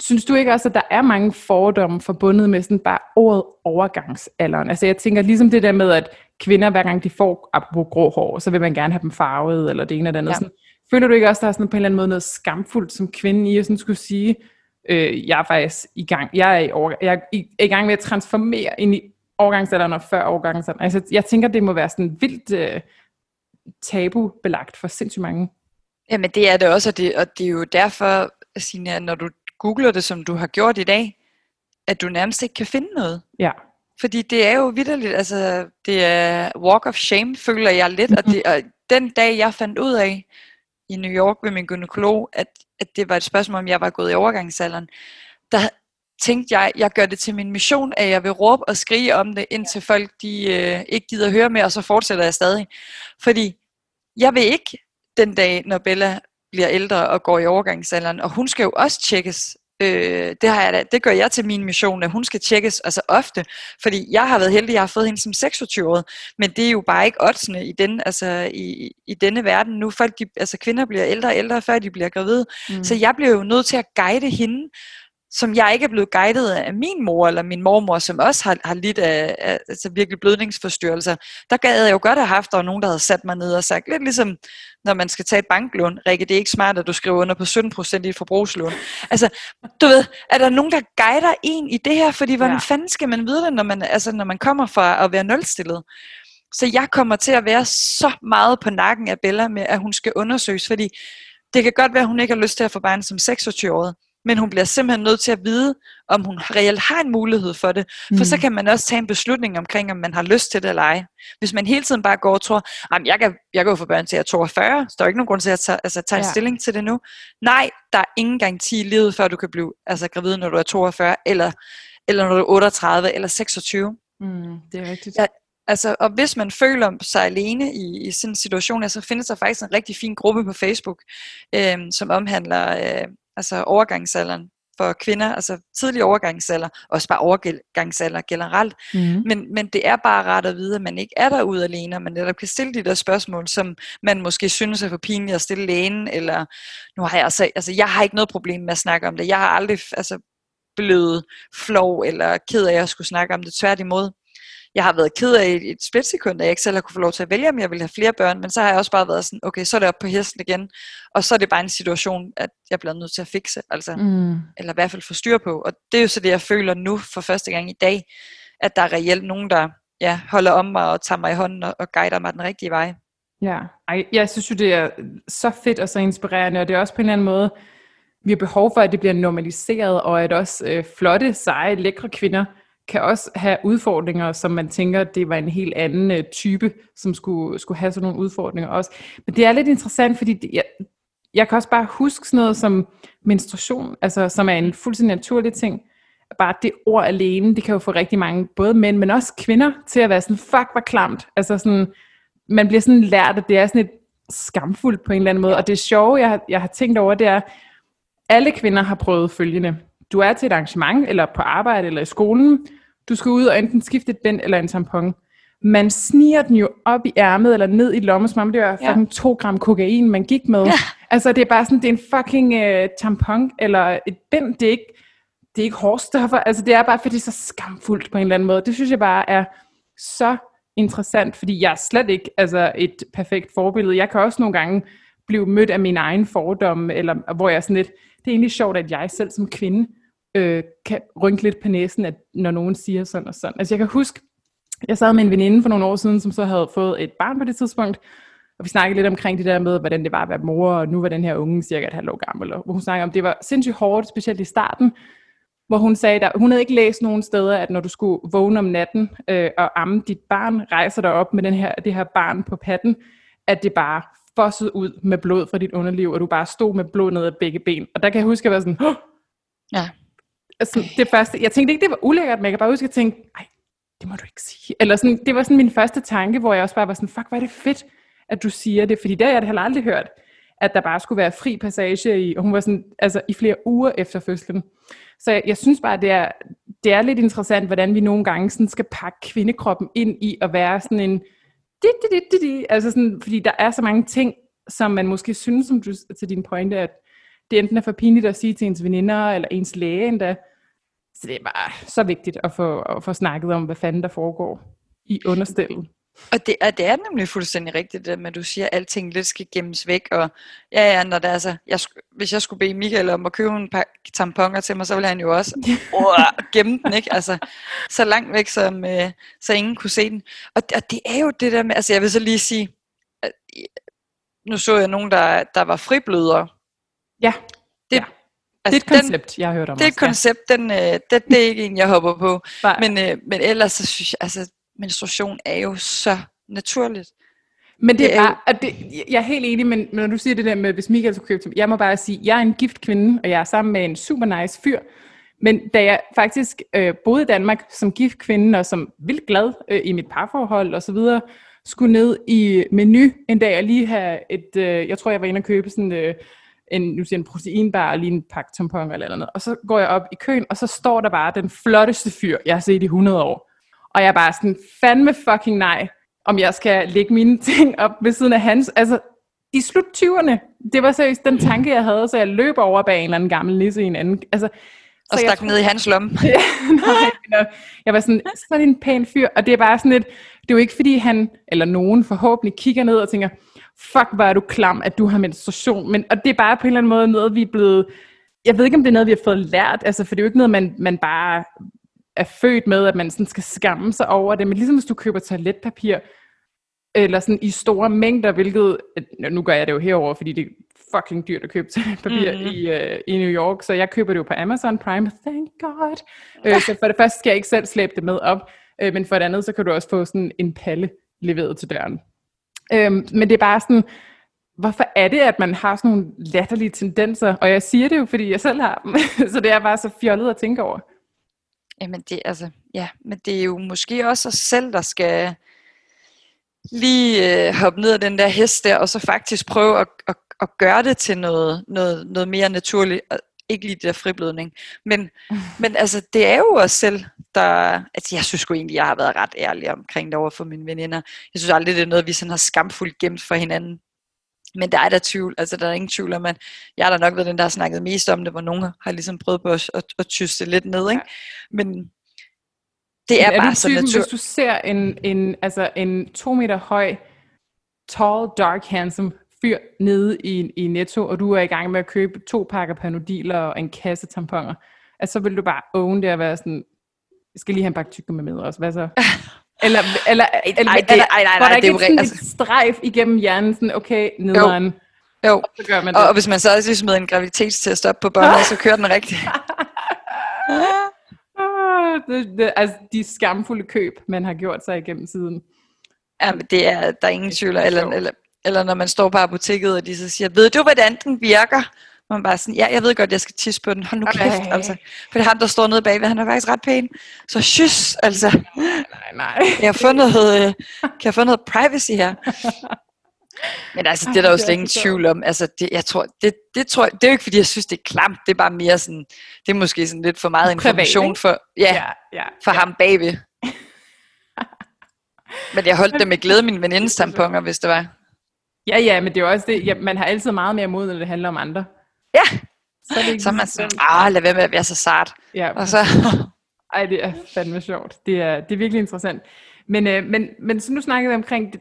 Synes du ikke også, at der er mange fordomme forbundet med sådan bare ordet overgangsalderen? Altså jeg tænker ligesom det der med, at kvinder, hver gang de får, apropos grå hår, så vil man gerne have dem farvet, eller det ene eller andet. Ja. Sådan, føler du ikke også, at der er sådan på en eller anden måde noget skamfuldt som kvinde i at sådan skulle sige, øh, jeg er faktisk i gang, jeg er i, over, jeg er i, i gang med at transformere ind i overgangsalderen og før overgangsalderen. Altså jeg tænker, det må være sådan vildt øh, tabubelagt for sindssygt mange. Jamen det er det også, og det, og det er jo derfor, Signe, når du googler det, som du har gjort i dag, at du nærmest ikke kan finde noget. Ja. Fordi det er jo vidderligt, altså det er walk of shame, føler jeg lidt, og, det, og den dag jeg fandt ud af i New York ved min gynekolog, at, at det var et spørgsmål, om jeg var gået i overgangsalderen, der tænkte jeg, jeg gør det til min mission, at jeg vil råbe og skrige om det, indtil folk de øh, ikke gider høre mere, og så fortsætter jeg stadig. Fordi jeg vil ikke den dag, når Bella bliver ældre og går i overgangsalderen, og hun skal jo også tjekkes. Øh, det, har jeg da, det gør jeg til min mission, at hun skal tjekkes altså ofte, fordi jeg har været heldig, jeg har fået hende som 26 år, men det er jo bare ikke oddsene i, den, altså i, i denne verden nu. Folk, de, altså kvinder bliver ældre og ældre, før de bliver gravide, mm. så jeg bliver jo nødt til at guide hende, som jeg ikke er blevet guidet af min mor eller min mormor, som også har, har lidt af, af altså virkelig blødningsforstyrrelser. Der gad jeg jo godt have haft, der var nogen, der havde sat mig ned og sagt, lidt ligesom når man skal tage et banklån, Rikke, det er ikke smart, at du skriver under på 17% i et forbrugslån. Altså, du ved, er der nogen, der guider en i det her? Fordi hvordan ja. fanden skal man vide det, når man, altså, når man kommer fra at være nulstillet? Så jeg kommer til at være så meget på nakken af Bella med, at hun skal undersøges, fordi det kan godt være, at hun ikke har lyst til at få barn som 26-årig men hun bliver simpelthen nødt til at vide, om hun reelt har en mulighed for det. For mm. så kan man også tage en beslutning omkring, om man har lyst til det eller ej. Hvis man hele tiden bare går og tror, at jeg kan, jeg kan få børn til at 42, så der er ikke nogen grund til at tage, altså, tage ja. en stilling til det nu. Nej, der er ingen garanti i livet, før du kan blive altså, gravid, når du er 42, eller, eller når du er 38, eller 26. Mm, det er rigtigt. Ja, Altså, og hvis man føler sig alene i, i sådan en situation, så findes der faktisk en rigtig fin gruppe på Facebook, øh, som omhandler øh, altså overgangsalderen for kvinder, altså tidlig overgangsalder, også bare overgangsalder generelt. Mm. Men, men det er bare ret at vide, at man ikke er derude alene, og man netop kan stille de der spørgsmål, som man måske synes er for pinligt at stille lægen, eller nu har jeg altså, altså jeg har ikke noget problem med at snakke om det. Jeg har aldrig altså, blevet flov eller ked af at skulle snakke om det. Tværtimod, jeg har været ked af et, et splitsekund, at jeg ikke selv har kunne få lov til at vælge, om jeg vil have flere børn, men så har jeg også bare været sådan, okay, så er det op på hesten igen, og så er det bare en situation, at jeg bliver nødt til at fikse, altså, mm. eller i hvert fald få styr på, og det er jo så det, jeg føler nu for første gang i dag, at der er reelt nogen, der ja, holder om mig og tager mig i hånden og, og guider mig den rigtige vej. Ja, Ej, jeg synes jo, det er så fedt og så inspirerende, og det er også på en eller anden måde, vi har behov for, at det bliver normaliseret, og at også øh, flotte, seje, lækre kvinder kan også have udfordringer, som man tænker, det var en helt anden øh, type, som skulle, skulle have sådan nogle udfordringer også. Men det er lidt interessant, fordi det, jeg, jeg kan også bare huske sådan noget som menstruation, altså som er en fuldstændig naturlig ting. Bare det ord alene, det kan jo få rigtig mange, både mænd, men også kvinder, til at være sådan, fuck, hvor klamt. Altså sådan, man bliver sådan lært, at det er sådan et skamfuldt på en eller anden måde. Og det sjove, jeg har, jeg har tænkt over, det er, alle kvinder har prøvet følgende. Du er til et arrangement, eller på arbejde, eller i skolen. Du skal ud og enten skifte et bind eller en tampon. Man sniger den jo op i ærmet, eller ned i lommen, som om det var ja. fucking 2 gram kokain, man gik med. Ja. Altså, det er bare sådan, det er en fucking uh, tampon, eller et bind. Det er ikke, det er ikke hårstoffer. Altså, det er bare, fordi det er så skamfuldt på en eller anden måde. Det synes jeg bare er så interessant, fordi jeg er slet ikke altså, et perfekt forbillede. Jeg kan også nogle gange blive mødt af min egen fordomme, eller hvor jeg er sådan lidt, det er egentlig sjovt, at jeg selv som kvinde øh, kan rynke lidt på næsen, at når nogen siger sådan og sådan. Altså jeg kan huske, jeg sad med en veninde for nogle år siden, som så havde fået et barn på det tidspunkt, og vi snakkede lidt omkring det der med, hvordan det var at være mor, og nu var den her unge cirka et halvt år gammel, og hun snakkede om, det var sindssygt hårdt, specielt i starten, hvor hun sagde, at hun havde ikke læst nogen steder, at når du skulle vågne om natten øh, og amme dit barn, rejser dig op med den her, det her barn på patten, at det bare fossede ud med blod fra dit underliv, og du bare stod med blod ned ad begge ben. Og der kan jeg huske, at jeg var sådan, Hå! ja. Altså, det første, jeg tænkte ikke, det var ulækkert, men jeg kan bare huske, at jeg tænkte, nej, det må du ikke sige. Eller sådan, det var sådan min første tanke, hvor jeg også bare var sådan, fuck, hvor er det fedt, at du siger det, fordi det har jeg heller aldrig hørt, at der bare skulle være fri passage i, og hun var sådan, altså i flere uger efter fødslen. Så jeg, jeg synes bare, det er, det er lidt interessant, hvordan vi nogle gange sådan skal pakke kvindekroppen ind i at være sådan en, di, di, di, di, di. altså sådan, fordi der er så mange ting, som man måske synes, som du, til din pointe, at det enten er for pinligt at sige til ens veninder, eller ens læge endda. Så det er bare så vigtigt at få, at få snakket om, hvad fanden der foregår i understillet. Og det, og det er nemlig fuldstændig rigtigt, det med at du siger, at alting lidt skal gemmes væk. Og ja, ja, når det er så, jeg, hvis jeg skulle bede Michael om at købe en par tamponer til mig, så ville han jo også uh, gemme den, ikke? Altså, så langt væk, som, uh, så ingen kunne se den. Og, og det er jo det der med, altså jeg vil så lige sige, at, nu så jeg nogen, der, der var friblødere. Ja. Altså, det er et koncept, den, jeg har hørt om. Det er et koncept, ja. den, uh, det, det er ikke en, jeg hopper på. Men, uh, men ellers så synes jeg, altså menstruation er jo så naturligt. Men det, det er bare, det, jeg er helt enig, men når du siger det der med, hvis Michael skulle købe jeg må bare sige, jeg er en gift kvinde, og jeg er sammen med en super nice fyr. Men da jeg faktisk øh, boede i Danmark som gift kvinde, og som vildt glad øh, i mit parforhold og så videre, skulle ned i menu en dag og lige have et, øh, jeg tror jeg var inde og købe sådan øh, en, nu siger en proteinbar og lige en pakke tampon eller noget. Og så går jeg op i køen, og så står der bare den flotteste fyr, jeg har set i 100 år. Og jeg er bare sådan, fandme fucking nej, om jeg skal lægge mine ting op ved siden af hans. Altså, i slut 20'erne, det var seriøst den tanke, jeg havde, så jeg løb over bag en eller anden gammel nisse i en anden. Altså, og stak jeg, ned i hans lomme. ja, nej, jeg var sådan, sådan en pæn fyr, og det er bare sådan et, det er jo ikke fordi han, eller nogen forhåbentlig, kigger ned og tænker, fuck, hvor er du klam, at du har menstruation, men, og det er bare på en eller anden måde noget, vi er blevet, jeg ved ikke, om det er noget, vi har fået lært, altså, for det er jo ikke noget, man, man bare er født med, at man sådan skal skamme sig over det, men ligesom hvis du køber toiletpapir, eller sådan i store mængder, hvilket, nu gør jeg det jo herover, fordi det er fucking dyrt at købe toiletpapir mm-hmm. i, uh, i New York, så jeg køber det jo på Amazon Prime, thank god. Uh, så for det første skal jeg ikke selv slæbe det med op, uh, men for det andet, så kan du også få sådan en palle leveret til døren. Øhm, men det er bare sådan, hvorfor er det, at man har sådan nogle latterlige tendenser? Og jeg siger det jo, fordi jeg selv har dem, så det er bare så fjollet at tænke over. Jamen det, altså, ja, men det er jo måske også os selv, der skal lige øh, hoppe ned af den der hest der, og så faktisk prøve at, at, at gøre det til noget, noget, noget mere naturligt. Ikke lige det der friblødning. Men, men altså, det er jo os selv, der... Altså, jeg synes jo egentlig, jeg har været ret ærlig omkring det over for mine veninder. Jeg synes aldrig, det er noget, vi sådan har skamfuldt gemt for hinanden. Men der er der tvivl, altså der er ingen tvivl om, at jeg har da nok været den, der har snakket mest om det, hvor nogen har ligesom prøvet på at, at, at tyste lidt ned, ikke? Men det er, er bare så naturligt. Hvis du ser en, en, altså en to meter høj, tall, dark, handsome fyr nede i, i Netto, og du er i gang med at købe to pakker panodiler og en kasse tamponer, altså, så vil du bare own det at være sådan, jeg skal lige have en pakke tykke med også, hvad så? Eller, eller, eller, ej, det, eller, ej, nej, nej, der det er sådan altså... et strejf igennem hjernen, sådan, okay, nederen. Jo. Jo, og, så gør man det. og hvis man så også smider en graviditetstest op på båndet, så kører den rigtigt. det, det, altså de skamfulde køb, man har gjort sig igennem siden. Ja, men det er, der er ingen tvivl. Eller, eller, eller når man står på apoteket, og de så siger, ved du, hvordan den virker? man bare sådan, ja, jeg ved godt, jeg skal tisse på den. Hold nu kæft, okay. altså. For det er ham, der står nede bagved, han er faktisk ret pæn. Så sys, altså. Nej, nej. Jeg har fundet noget, øh, kan jeg få noget privacy her? Men altså, det er der jo slet ingen tvivl om. Altså, det, jeg tror, det, det, tror, det er jo ikke, fordi jeg synes, det er klamt. Det er bare mere sådan, det er måske sådan lidt for meget information for, ja, ja, ja, for ja. ham bagved. Men jeg holdt det med glæde min venindes tamponer, hvis det var. Ja, ja, men det er jo også det. Ja, man har altid meget mere mod, når det handler om andre. Ja, så er, det så er man sådan, ah, lad være med at være så sart. Ja. Og så... Ej, det er fandme sjovt. Det er, det er virkelig interessant. Men, øh, men, men så nu snakkede vi omkring, det,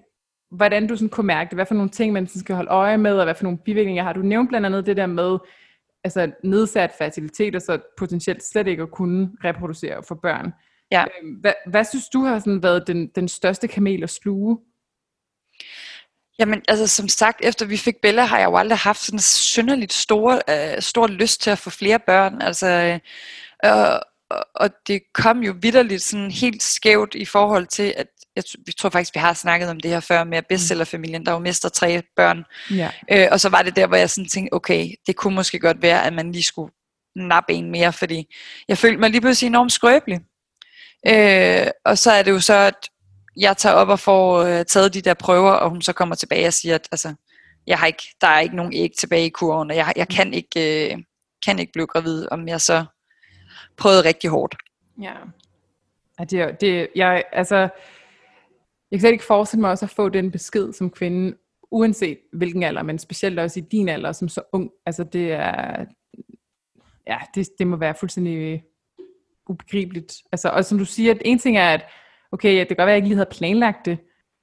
hvordan du sådan kunne mærke det, hvad for nogle ting, man skal holde øje med, og hvad for nogle bivirkninger har. Du nævnt blandt andet det der med altså nedsat fertilitet, og så potentielt slet ikke at kunne reproducere for børn. Ja. Øhm, hvad, hvad synes du har sådan været den, den største kamel at sluge? Jamen, altså som sagt, efter vi fik Bella, har jeg jo aldrig haft sådan en synderligt stor, øh, stor lyst til at få flere børn. Altså, øh, og, og det kom jo vidderligt sådan helt skævt i forhold til, at jeg, vi tror faktisk, vi har snakket om det her før med bestsellerfamilien, der jo mister tre børn. Ja. Øh, og så var det der, hvor jeg sådan tænkte, okay, det kunne måske godt være, at man lige skulle nappe en mere, fordi jeg følte mig lige pludselig enormt skrøbelig. Øh, og så er det jo så, at jeg tager op og får øh, taget de der prøver, og hun så kommer tilbage og siger, at altså, jeg har ikke, der er ikke nogen æg tilbage i kurven, og jeg, jeg kan, ikke, øh, kan ikke blive gravid, om jeg så prøvede rigtig hårdt. Ja. ja det, det, jeg, altså, jeg kan slet ikke forestille mig også at få den besked som kvinde, uanset hvilken alder, men specielt også i din alder som så ung. Altså det er, ja, det, det må være fuldstændig ubegribeligt. Altså, og som du siger, at en ting er, at okay, det kan godt være, at jeg ikke lige havde planlagt det,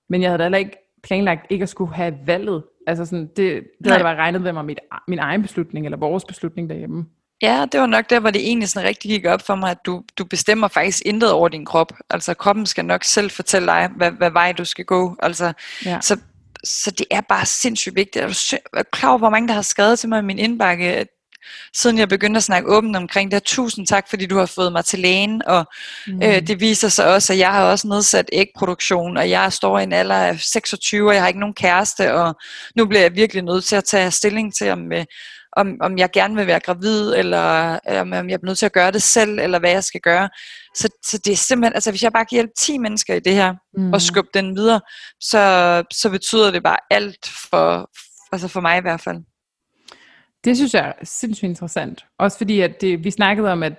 men jeg havde heller ikke planlagt ikke at skulle have valget. Altså sådan, det, det havde jeg bare regnet med mig mit, min egen beslutning, eller vores beslutning derhjemme. Ja, det var nok der, hvor det egentlig sådan rigtig gik op for mig, at du, du bestemmer faktisk intet over din krop. Altså kroppen skal nok selv fortælle dig, hvad, hvad vej du skal gå. Altså, ja. så, så det er bare sindssygt vigtigt. Er du klar over, hvor mange der har skrevet til mig i min indbakke, siden jeg begyndte at snakke åbent omkring det. Tusind tak, fordi du har fået mig til lægen, og mm. øh, det viser sig også, at jeg har også nedsat ægproduktion, og jeg står i en alder af 26, og jeg har ikke nogen kæreste, og nu bliver jeg virkelig nødt til at tage stilling til, om, øh, om, om jeg gerne vil være gravid, eller øh, om jeg er nødt til at gøre det selv, eller hvad jeg skal gøre. Så, så det er simpelthen, altså hvis jeg bare kan hjælpe 10 mennesker i det her, mm. og skubbe den videre, så, så betyder det bare alt for, altså for mig i hvert fald. Det synes jeg er sindssygt interessant. Også fordi, at det, vi snakkede om, at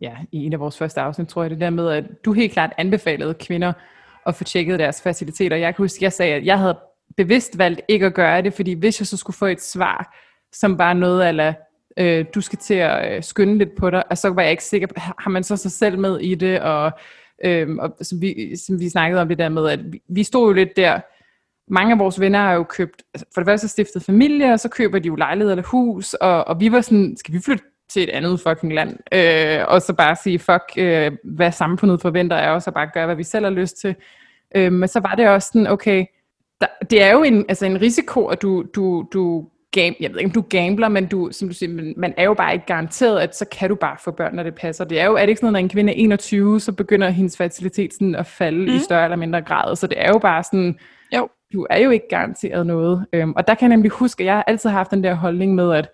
ja, i en af vores første afsnit, tror jeg, det der med, at du helt klart anbefalede kvinder at få tjekket deres faciliteter. Jeg kan huske, at jeg sagde, at jeg havde bevidst valgt ikke at gøre det, fordi hvis jeg så skulle få et svar, som var noget af, øh, du skal til at øh, skynde lidt på dig, og så var jeg ikke sikker på, har man så sig selv med i det, og, øh, og som, vi, som vi snakkede om det der med, at vi, vi stod jo lidt der, mange af vores venner har jo købt, altså for det første stiftet familie, og så køber de jo lejlighed eller hus, og, og vi var sådan, skal vi flytte til et andet fucking land, øh, og så bare sige, fuck, øh, hvad samfundet forventer af os, og bare gøre, hvad vi selv har lyst til. Øh, men så var det også sådan, okay, der, det er jo en, altså en risiko, at du, du, du game, jeg ved ikke, om du gambler, men du, som du siger, man, er jo bare ikke garanteret, at så kan du bare få børn, når det passer. Det er jo, er det ikke sådan noget, når en kvinde er 21, så begynder hendes fertilitet sådan at falde mm. i større eller mindre grad, så det er jo bare sådan, du er jo ikke garanteret noget. Øhm, og der kan jeg nemlig huske, at jeg altid har haft den der holdning med, at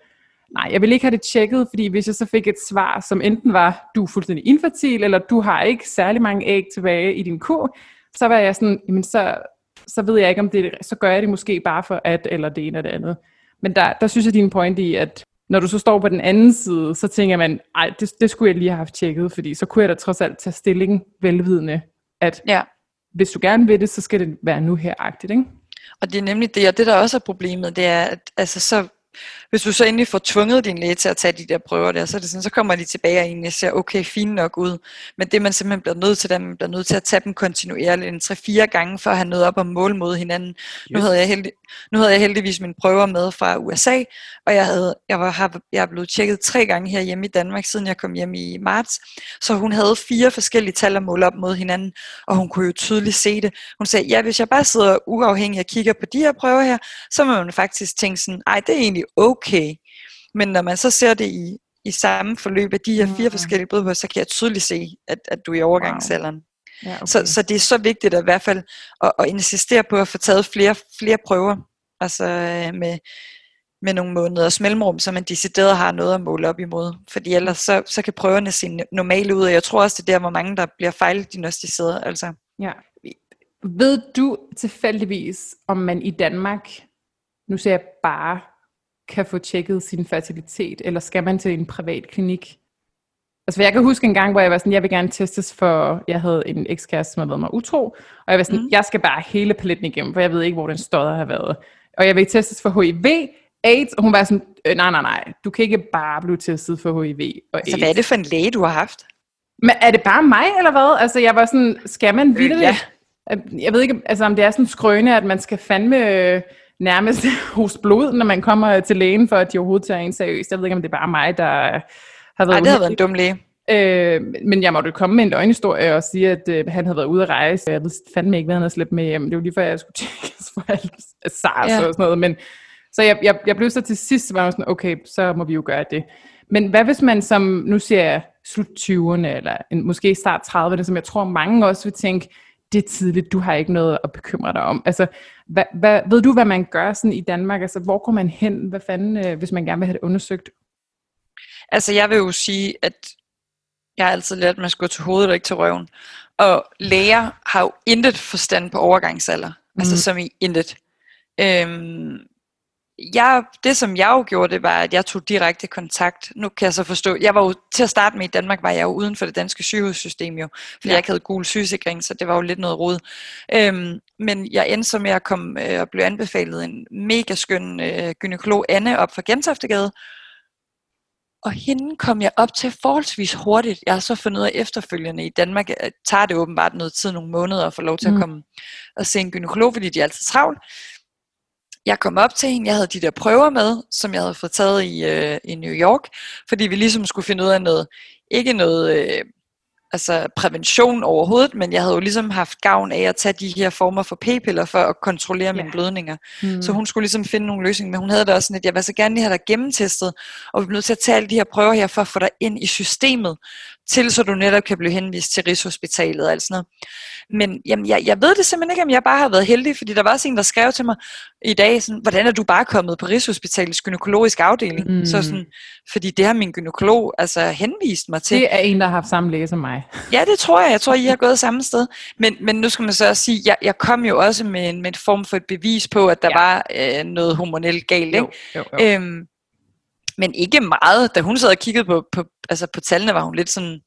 nej, jeg vil ikke have det tjekket, fordi hvis jeg så fik et svar, som enten var, du er fuldstændig infertil, eller du har ikke særlig mange æg tilbage i din ko, så var jeg sådan, jamen så, så ved jeg ikke om det, så gør jeg det måske bare for at, eller det ene eller det andet. Men der, der synes jeg, din point i, at når du så står på den anden side, så tænker man, ej, det, det skulle jeg lige have haft tjekket, fordi så kunne jeg da trods alt tage stilling velvidende, at ja hvis du gerne vil det, så skal det være nu her-agtigt, ikke? Og det er nemlig det, og det der også er problemet, det er, at altså, så hvis du så endelig får tvunget din læge til at tage de der prøver der, så, er det sådan, så kommer de tilbage og egentlig ser okay, fint nok ud. Men det man simpelthen bliver nødt til, at man bliver nødt til at tage dem kontinuerligt en 3-4 gange, for at have noget op og måle mod hinanden. Yes. Nu, havde jeg heldig, nu havde jeg heldigvis mine prøver med fra USA, og jeg, havde, jeg, var, har, jeg er blevet tjekket tre gange her hjemme i Danmark, siden jeg kom hjem i marts. Så hun havde fire forskellige tal at måle op mod hinanden, og hun kunne jo tydeligt se det. Hun sagde, ja, hvis jeg bare sidder uafhængig og kigger på de her prøver her, så må man faktisk tænke sådan, ej, det er egentlig okay. Men når man så ser det i, i samme forløb af de her fire mm. forskellige blodprøver, så kan jeg tydeligt se, at, at du er i overgangsalderen. Wow. Ja, okay. så, så det er så vigtigt at i hvert fald at, at insistere på at få taget flere, flere prøver. Altså øh, med, med nogle måneders mellemrum, så man decideret har noget at måle op imod. Fordi ellers så, så kan prøverne se normale ud, og jeg tror også, det er der, hvor mange der bliver fejldiagnostiseret. Altså. Ja. Ved du tilfældigvis, om man i Danmark, nu ser jeg bare, kan få tjekket sin fertilitet, eller skal man til en privat klinik? Altså, jeg kan huske en gang, hvor jeg var sådan, jeg vil gerne testes for, jeg havde en ekskæreste, som havde været mig utro, og jeg var sådan, mm. jeg skal bare hele paletten igennem, for jeg ved ikke, hvor den stodder har været. Og jeg vil testes for HIV, AIDS, og hun var sådan, øh, nej, nej, nej, du kan ikke bare blive testet for HIV og AIDS. Så hvad er det for en læge, du har haft? Men er det bare mig, eller hvad? Altså, jeg var sådan, skal man vildt? Øh, ja. Jeg ved ikke, altså, om det er sådan skrøne, at man skal fandme øh, nærmest hos blod, når man kommer til lægen, for at de overhovedet tager en seriøst. Jeg ved ikke, om det er bare mig, der har været Ej, det har været en dum læge. Øh, men jeg måtte komme med en løgnhistorie og sige, at øh, han havde været ude at rejse. Jeg ved fandme ikke, hvad han havde slæbt med hjem. Det var lige før, jeg skulle tjekkes for alt SARS ja. og sådan noget. Men, så jeg, jeg, jeg blev så til sidst, så var jeg sådan, okay, så må vi jo gøre det. Men hvad hvis man som, nu siger jeg slut 20'erne, eller en, måske start 30'erne, som jeg tror mange også vil tænke, det er tidligt, du har ikke noget at bekymre dig om. Altså, hvad, hvad, ved du, hvad man gør sådan i Danmark? Altså, hvor går man hen, hvad fanden, øh, hvis man gerne vil have det undersøgt? Altså, jeg vil jo sige, at jeg har altid lært, at man skal gå til hovedet og ikke til røven. Og læger har jo intet forstand på overgangsalder. Altså, mm. Altså som i intet. Øhm, jeg, det som jeg jo gjorde, det var, at jeg tog direkte kontakt. Nu kan jeg så forstå, jeg var jo til at starte med i Danmark, var jeg jo uden for det danske sygehussystem jo, fordi ja. jeg ikke havde gul sygesikring, så det var jo lidt noget rod. Øhm, men jeg endte så med at komme øh, og blive anbefalet en mega skøn øh, gynekolog, Anne, op fra Gentoftegade, og hende kom jeg op til forholdsvis hurtigt. Jeg har så fundet ud af efterfølgende i Danmark, tager det åbenbart noget tid, nogle måneder, at få lov til mm. at komme og se en gynekolog, fordi de er altid travlt. Jeg kom op til hende, jeg havde de der prøver med, som jeg havde fået taget i, øh, i New York, fordi vi ligesom skulle finde ud af noget, ikke noget øh, altså prævention overhovedet, men jeg havde jo ligesom haft gavn af at tage de her former for p-piller for at kontrollere ja. mine blødninger. Mm. Så hun skulle ligesom finde nogle løsninger, men hun havde da også sådan, at jeg vil så gerne lige have dig gennemtestet, og vi bliver nødt til at tage alle de her prøver her for at få dig ind i systemet, til så du netop kan blive henvist til Rigshospitalet og alt sådan noget. Men jamen, jeg, jeg ved det simpelthen ikke, om jeg bare har været heldig, fordi der var også en, der skrev til mig i dag, sådan, hvordan er du bare kommet på Rigshospitalets gynækologisk afdeling? Mm. Så sådan, fordi det har min gynekolog altså henvist mig til. Det er en, der har haft samme læge som mig. Ja, det tror jeg. Jeg tror, I har gået samme sted. Men, men nu skal man så også sige, jeg, jeg kom jo også med en, med en form for et bevis på, at der ja. var øh, noget hormonelt galt. Ikke? Jo, jo, jo. Øhm, men ikke meget. Da hun sad og kiggede på, på, altså på tallene, var hun lidt sådan,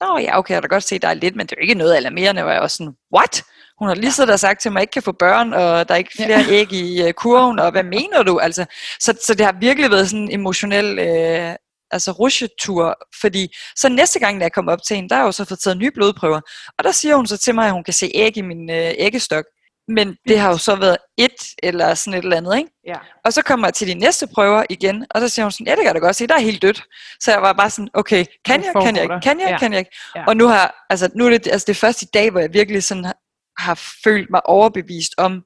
Nå ja, okay, jeg kan godt se, der er lidt, men det er jo ikke noget alarmerende, hvor jeg var sådan, what? Hun har lige siddet og sagt til mig, at jeg ikke kan få børn, og der er ikke flere ja. æg i uh, kurven, og hvad mener du? Altså, så, så det har virkelig været sådan en emotionel øh, altså rushetur, fordi så næste gang, da jeg kom op til hende, der har jeg jo så fået taget nye blodprøver, og der siger hun så til mig, at hun kan se æg i min øh, æggestok. Men det har jo så været et eller sådan et eller andet, ikke? Ja. Og så kommer jeg til de næste prøver igen, og så siger hun sådan, ja, det kan da godt se, der er helt dødt. Så jeg var bare sådan, okay, kan jeg, kan jeg kan jeg, kan jeg ikke? Ja. Og nu har, altså nu er det, altså det første dag, hvor jeg virkelig sådan har, har følt mig overbevist om,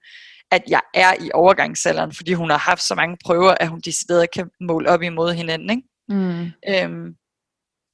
at jeg er i overgangsalderen, fordi hun har haft så mange prøver, at hun decideret kan måle op imod hinanden, ikke? Mm. Øhm,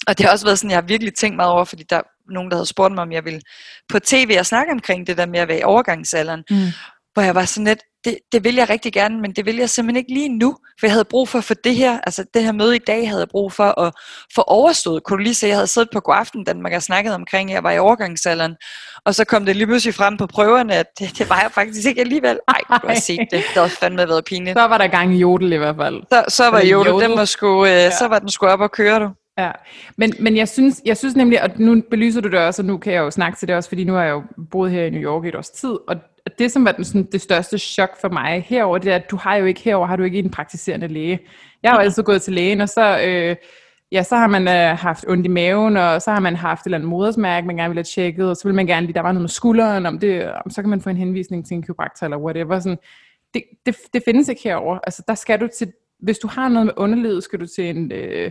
og det har også været sådan, jeg har virkelig tænkt meget over, fordi der er nogen, der havde spurgt mig, om jeg ville på tv og snakke omkring det der med at være i overgangsalderen. Mm. Hvor jeg var sådan lidt, det, det vil jeg rigtig gerne, men det vil jeg simpelthen ikke lige nu. For jeg havde brug for, for det her, altså det her møde i dag, havde jeg brug for at få overstået. Kunne du lige se, jeg havde siddet på Godaften Danmark og snakket omkring, at jeg var i overgangsalderen. Og så kom det lige pludselig frem på prøverne, at det, det var jeg faktisk ikke alligevel. Ej, du har set det. Det havde fandme været pinligt. Så var der gang i jodel i hvert fald. Så, så var jodel, jodel. Den var sgu, øh, ja. så var den sgu op og køre, du. Ja, men, men jeg, synes, jeg synes nemlig, og nu belyser du det også, og nu kan jeg jo snakke til det også, fordi nu har jeg jo boet her i New York i et års tid, og det som var den, sådan, det største chok for mig herover, det er, at du har jo ikke herover har du ikke en praktiserende læge. Jeg har jo altid gået til lægen, og så, øh, ja, så har man øh, haft ondt i maven, og så har man haft et eller andet modersmærke, man gerne vil have tjekket, og så vil man gerne lige, der var noget med skulderen, om det, om så kan man få en henvisning til en kiropraktor eller whatever. Sådan, det, det, det findes ikke herover. Altså, der skal du til, hvis du har noget med underlivet, skal du til en... Øh,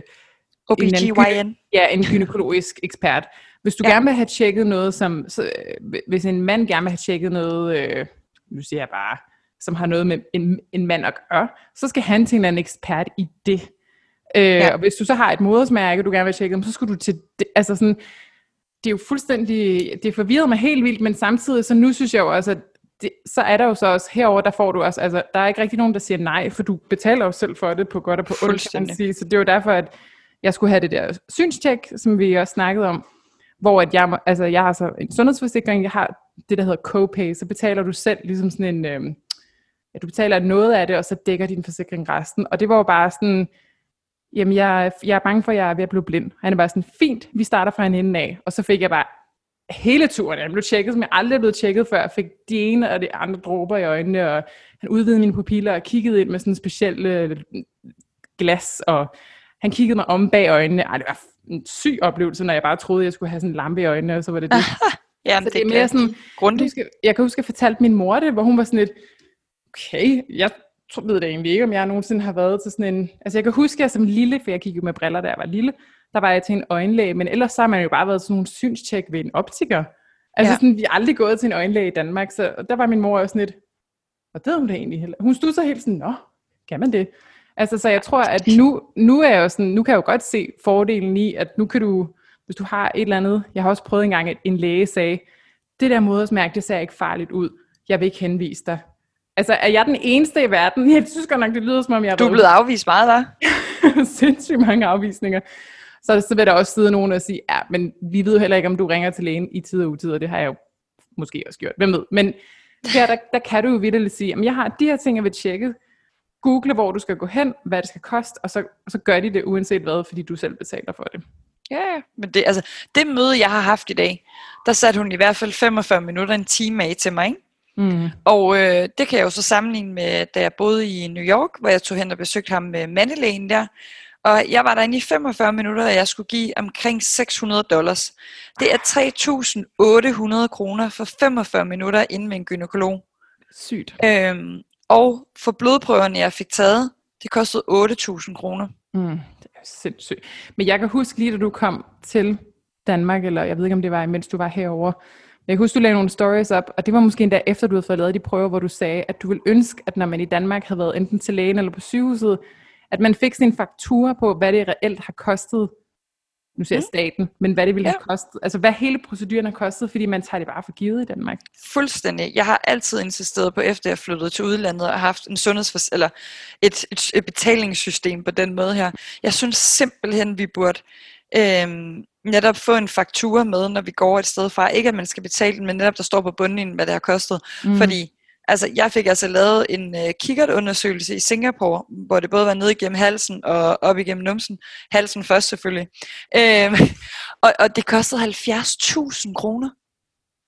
OBGYN? Ja, en gynækologisk ekspert. Hvis du ja. gerne vil have tjekket noget, som, så, øh, hvis en mand gerne vil have tjekket noget, øh, nu siger jeg bare, som har noget med en, en mand at gøre, så skal han til en anden ekspert i det. Øh, ja. Og hvis du så har et modersmærke, du gerne vil tjekke, så skal du til det. Altså sådan, det er jo fuldstændig, det er forvirret mig helt vildt, men samtidig, så nu synes jeg jo også, at det, så er der jo så også herover der får du også, altså der er ikke rigtig nogen, der siger nej, for du betaler jo selv for det på godt og på ondt. Så det er jo derfor, at jeg skulle have det der synstjek, som vi også snakkede om, hvor at jeg, altså jeg har så en sundhedsforsikring, jeg har det, der hedder copay, så betaler du selv ligesom sådan en, øh, ja, du betaler noget af det, og så dækker din forsikring resten. Og det var jo bare sådan, jamen jeg, jeg er bange for, at jeg er ved at blive blind. Han er bare sådan, fint, vi starter fra en ende af. Og så fik jeg bare hele turen. Jeg blev tjekket, som jeg aldrig er blevet tjekket før. Jeg fik de ene og de andre dråber i øjnene, og han udvidede mine pupiller og kiggede ind med sådan en speciel øh, glas, og han kiggede mig om bag øjnene. Ej, det var en syg oplevelse, når jeg bare troede, jeg skulle have sådan en lampe i øjnene, og så var det det. ja, så det, er mere sådan, grundigt. Jeg, jeg kan huske, at jeg fortalte min mor det, hvor hun var sådan lidt, okay, jeg ved det egentlig ikke, om jeg nogensinde har været til sådan en... Altså jeg kan huske, at jeg som lille, for jeg kiggede med briller, da jeg var lille, der var jeg til en øjenlæge, men ellers så har man jo bare været sådan nogle synstjek ved en optiker. Altså ja. sådan, vi er aldrig gået til en øjenlæge i Danmark, så der var min mor også sådan lidt, og det hun det egentlig heller. Hun stod så helt sådan, nå, kan man det? Altså, så jeg tror, at nu, nu er jeg jo sådan, nu kan jeg jo godt se fordelen i, at nu kan du, hvis du har et eller andet, jeg har også prøvet engang, at en læge sagde, det der modersmærke, det ser ikke farligt ud, jeg vil ikke henvise dig. Altså, er jeg den eneste i verden? Jeg synes godt nok, det lyder som om, jeg er Du er blevet afvist meget, hva'? Sindssygt mange afvisninger. Så, så vil der også sidde nogen og sige, ja, men vi ved heller ikke, om du ringer til lægen i tid og utid, og det har jeg jo måske også gjort. Hvem ved? Men her, der, der kan du jo vidderligt sige, at jeg har de her ting, jeg vil tjekke. Google, hvor du skal gå hen, hvad det skal koste, og så, og så gør de det uanset hvad, fordi du selv betaler for det. Ja, men det, altså, det møde, jeg har haft i dag, der satte hun i hvert fald 45 minutter, en time af til mig. Ikke? Mm. Og øh, det kan jeg jo så sammenligne med, da jeg boede i New York, hvor jeg tog hen og besøgte ham med mandelægen der. Og jeg var derinde i 45 minutter, og jeg skulle give omkring 600 dollars. Det er 3.800 kroner for 45 minutter inde med en gynekolog. Sygt. Øhm, og for blodprøverne, jeg fik taget, det kostede 8.000 kroner. Mm, det er sindssygt. Men jeg kan huske lige, da du kom til Danmark, eller jeg ved ikke, om det var, mens du var herover. Jeg kan huske, du lagde nogle stories op, og det var måske endda efter, du havde fået lavet de prøver, hvor du sagde, at du ville ønske, at når man i Danmark havde været enten til lægen eller på sygehuset, at man fik sin faktura på, hvad det reelt har kostet, nu siger jeg mm. staten, men hvad det ville ja. have kostet, altså hvad hele proceduren har kostet, fordi man tager det bare for givet i Danmark. Fuldstændig. Jeg har altid insisteret på, efter jeg flyttede til udlandet og haft en sundhedsfors- eller et, et, et betalingssystem på den måde her. Jeg synes simpelthen, vi burde øhm, netop få en faktura med, når vi går et sted fra. Ikke at man skal betale den, men netop der står på bunden, hvad det har kostet. Mm. Fordi altså, jeg fik altså lavet en uh, kikkertundersøgelse i Singapore, hvor det både var ned igennem halsen og op igennem numsen. Halsen først selvfølgelig. Øhm, og, og det kostede 70.000 kroner.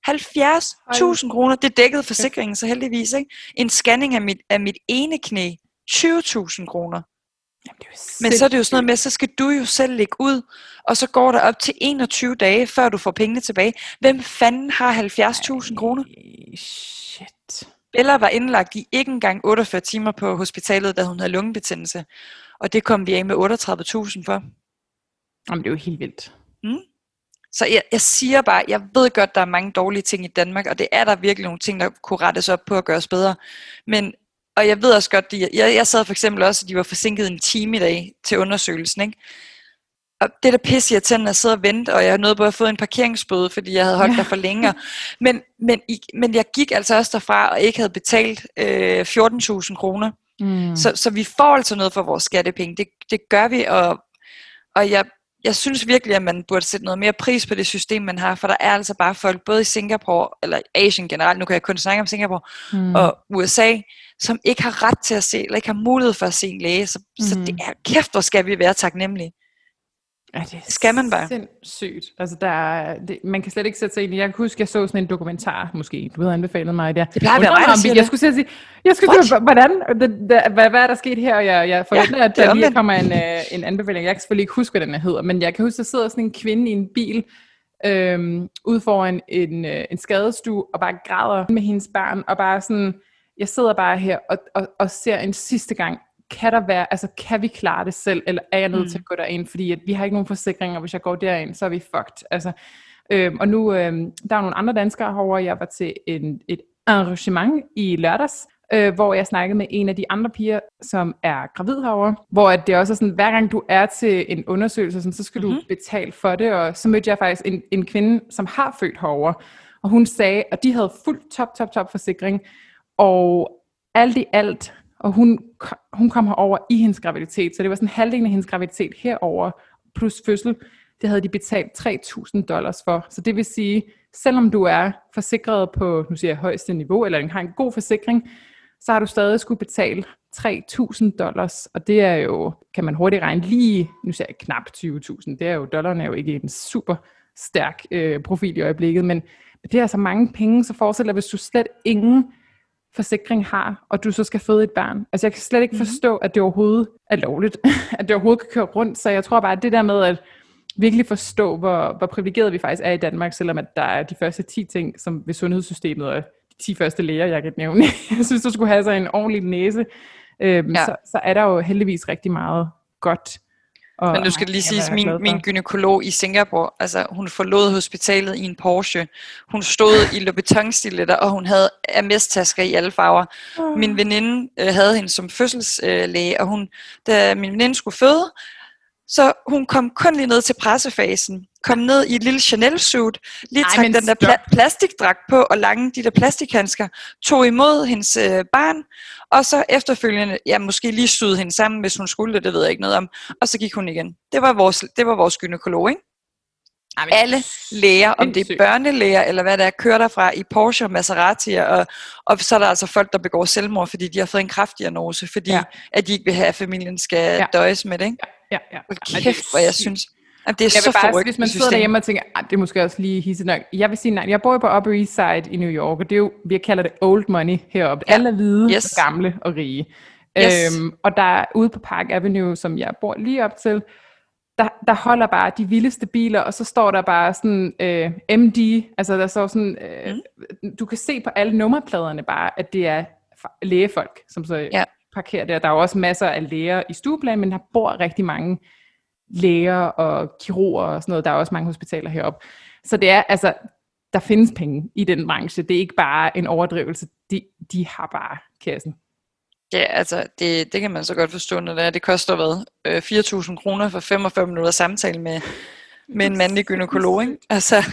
70.000 kroner, det dækkede forsikringen så heldigvis. Ikke? En scanning af mit, af mit ene knæ, 20.000 kroner. Jamen, det er Men så er det jo sådan noget med, så skal du jo selv lægge ud, og så går der op til 21 dage, før du får pengene tilbage. Hvem fanden har 70.000 kroner? Shit. Bella var indlagt i ikke engang 48 timer på hospitalet, da hun havde lungebetændelse. Og det kom vi af med 38.000 for. Jamen, det er jo helt vildt. Mm. Så jeg, jeg siger bare, jeg ved godt, der er mange dårlige ting i Danmark, og det er der virkelig nogle ting, der kunne rettes op på at gøres bedre. Men, og jeg ved også godt, de, jeg, jeg sad for eksempel også, at de var forsinket en time i dag til undersøgelsen. Ikke? Og det der pisse irriterende at sidde og vente, og jeg nåede både at få en parkeringsbøde, fordi jeg havde holdt ja. der for længere. Men, men, men jeg gik altså også derfra, og ikke havde betalt øh, 14.000 kroner. Mm. Så, så vi får altså noget for vores skattepenge. Det, det gør vi, og, og jeg, jeg synes virkelig, at man burde sætte noget mere pris på det system, man har, for der er altså bare folk, både i Singapore, eller Asien generelt, nu kan jeg kun snakke om Singapore, mm. og USA, som ikke har ret til at se, eller ikke har mulighed for at se en læge. Så, mm. så det er, kæft, hvor skal vi være taknemmelige. Ja, det skal man bare. sindssygt. Altså, der er, det, man kan slet ikke sætte sig ind i. Jeg kan huske, jeg så sådan en dokumentar, måske. Du havde anbefalet mig der. Det plejer at være mig, der siger Jeg skulle sige, jeg skulle sige, hvordan, det, det, hvad, hvad er der sket her? Og jeg, jeg forventer, ja, at der lige kommer en, uh, en anbefaling. Jeg kan selvfølgelig ikke huske, hvad den hedder, men jeg kan huske, at der sidder sådan en kvinde i en bil, øhm, ude foran en, øh, en skadestue, og bare græder med hendes barn, og bare sådan, jeg sidder bare her og, og, og ser en sidste gang kan der være, altså kan vi klare det selv, eller er jeg nødt mm. til at gå derind, fordi at vi har ikke nogen forsikringer, hvis jeg går derind, så er vi fucked. Altså, øhm, og nu, øhm, der er nogle andre danskere herovre, jeg var til en, et arrangement i lørdags, øh, hvor jeg snakkede med en af de andre piger, som er gravid herovre, hvor at det også er sådan, hver gang du er til en undersøgelse, sådan, så skal mm-hmm. du mhm. betale for det, og så mødte jeg faktisk en, en kvinde, som har født herovre, Og hun sagde, at de havde fuldt top, top, top forsikring, og alt i alt, og hun, hun kom herover i hendes graviditet, så det var sådan halvdelen af hendes graviditet herover plus fødsel, det havde de betalt 3.000 dollars for. Så det vil sige, selvom du er forsikret på, nu siger jeg højeste niveau, eller har en god forsikring, så har du stadig skulle betale 3.000 dollars, og det er jo, kan man hurtigt regne lige, nu siger jeg knap 20.000, det er jo, dollaren er jo ikke en super stærk øh, profil i øjeblikket, men det er altså mange penge, så forestil dig, hvis du slet ingen forsikring har, og du så skal føde et barn. Altså jeg kan slet ikke mhm. forstå, at det overhovedet er lovligt, at det overhovedet kan køre rundt, så jeg tror bare, at det der med at virkelig forstå, hvor, hvor privilegeret vi faktisk er i Danmark, selvom at der er de første 10 ting, som ved sundhedssystemet, og de 10 første læger, jeg kan nævne, jeg synes, du skulle have sig en ordentlig næse, øhm, ja. så, så er der jo heldigvis rigtig meget godt og, Men nu skal det lige sige, min, min gynekolog i Singapore, altså hun forlod hospitalet i en Porsche. Hun stod i Louboutin-stiletter, og hun havde MS-tasker i alle farver. Uh. Min veninde øh, havde hende som fødselslæge, øh, og hun, da min veninde skulle føde, så hun kom kun lige ned til pressefasen, kom ned i et lille Chanel-suit, lige trak den der pla- plastikdragt på og lange de der plastikhandsker, tog imod hendes øh, barn, og så efterfølgende, ja, måske lige syede hende sammen, hvis hun skulle det, det ved jeg ikke noget om, og så gik hun igen. Det var vores, det var vores gynekolog, ikke? Jamen, Alle læger, om det er børnelæger eller hvad der er, kører derfra i Porsche og Maserati, og, og så er der altså folk, der begår selvmord, fordi de har fået en kraftdiagnose, fordi ja. at de ikke vil have, at familien skal ja. døjes med det. Ikke? Ja, ja, ja. kæft, hvor jeg synes, at det er jeg så forrygt. Hvis man sidder derhjemme og tænker, at det er måske også lige hisse nok. Jeg vil sige nej, jeg bor jo på Upper East Side i New York, og det er jo, vi kalder det old money heroppe. Ja. Alle er hvide, yes. og gamle og rige. Yes. Øhm, og der er ude på Park Avenue, som jeg bor lige op til, der, der holder bare de vildeste biler, og så står der bare sådan øh, MD, altså der står sådan, øh, mm. du kan se på alle nummerpladerne bare, at det er lægefolk, som så ja. parkerer der. Der er jo også masser af læger i stueplan, men der bor rigtig mange læger og kirurger og sådan noget. Der er også mange hospitaler heroppe. Så det er, altså, der findes penge i den branche. Det er ikke bare en overdrivelse. De, de har bare kassen. Ja, altså, det, det kan man så godt forstå, når det, er. det koster hvad? Øh, 4.000 kroner for 45 minutter samtale med, med en mandlig gynekolog, ikke? Altså,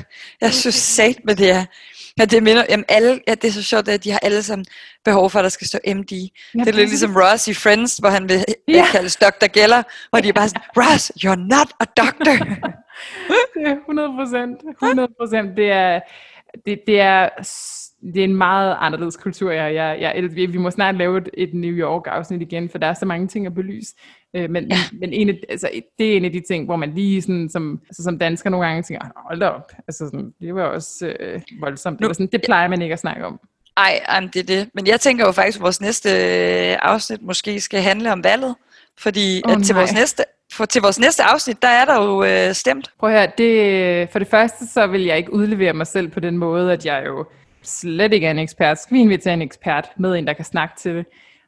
jeg synes sat med det er, Ja, det minder, jamen alle, ja, det er så sjovt, at de har alle sammen behov for, at der skal stå MD. Ja, det er lidt ligesom Ross i Friends, hvor han vil ja. kaldes Dr. Geller, hvor de er bare sådan, Ross, you're not a doctor. det er 100 procent, 100 procent. Det er, det, det er det er en meget anderledes kultur. Jeg, jeg, jeg, vi, vi må snart lave et, et New York-afsnit igen, for der er så mange ting at belyse. Øh, men ja. men en af, altså, det er en af de ting, hvor man lige sådan, som, altså, som dansker nogle gange tænker, hold da op, altså, sådan, det var også øh, voldsomt. Nu, det, sådan, det plejer man ikke at snakke om. Ej, det er det. Men jeg tænker jo faktisk, at vores næste øh, afsnit måske skal handle om valget. Fordi oh, at til, vores næste, for til vores næste afsnit, der er der jo øh, stemt. Prøv at høre, det, for det første så vil jeg ikke udlevere mig selv på den måde, at jeg jo slet ikke er en ekspert. Skal vi invitere en ekspert med en, der kan snakke til det?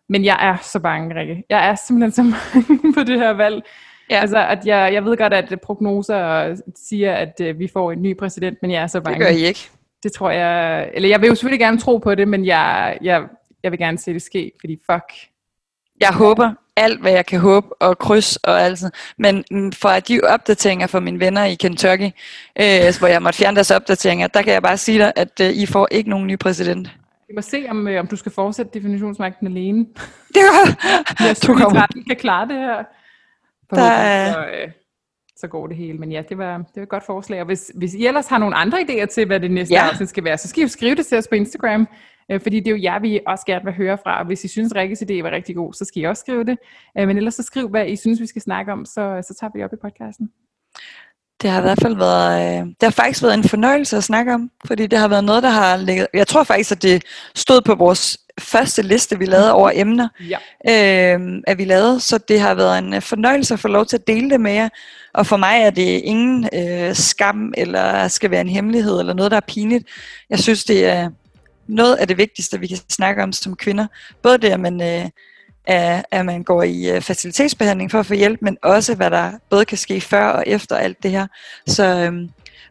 Men jeg er så bange, Rikke. Jeg er simpelthen så bange på det her valg. Ja. Altså, at jeg, jeg ved godt, at prognoser siger, at uh, vi får en ny præsident, men jeg er så bange. Det gør I ikke. Det tror jeg, eller jeg vil jo selvfølgelig gerne tro på det, men jeg, jeg, jeg vil gerne se det ske, fordi fuck. Jeg håber, alt, hvad jeg kan håbe og kryds og alt sådan. Men fra de opdateringer fra mine venner i Kentucky, øh, hvor jeg måtte fjerne deres opdateringer, der kan jeg bare sige dig, at øh, I får ikke nogen ny præsident. Vi må se, om, øh, om du skal fortsætte definitionsmagten alene. Det var... jeg synes, du kan klare det her. Der er... Så, øh, så går det hele. Men ja, det var, det var et godt forslag. Og hvis, hvis I ellers har nogle andre idéer til, hvad det næste ja. afsnit skal være, så skal I jo skrive det til os på Instagram. Øh, fordi det er jo jer, vi også gerne vil høre fra. Og hvis I synes, Rikkes idé var rigtig god, så skal I også skrive det. Øh, men ellers så skriv, hvad I synes, vi skal snakke om, så, så tager vi op i podcasten. Det har i hvert fald været, øh, det har faktisk været en fornøjelse at snakke om, fordi det har været noget, der har ligget, jeg tror faktisk, at det stod på vores første liste, vi lavede over emner, ja. øh, at vi lavede, så det har været en fornøjelse at få lov til at dele det med jer, og for mig er det ingen øh, skam, eller skal være en hemmelighed, eller noget, der er pinligt. Jeg synes, det er, noget af det vigtigste, vi kan snakke om som kvinder. Både det, at man, øh, er, at man går i øh, facilitetsbehandling for at få hjælp, men også hvad der både kan ske før og efter alt det her. Så øh,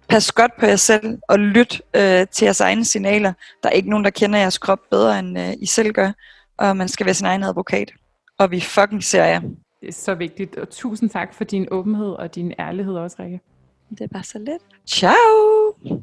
pas godt på jer selv og lyt øh, til jeres egne signaler. Der er ikke nogen, der kender jeres krop bedre, end øh, I selv gør. Og man skal være sin egen advokat. Og vi fucking ser jer. Det er så vigtigt. Og tusind tak for din åbenhed og din ærlighed også, Rikke. Det er bare så lidt. Ciao!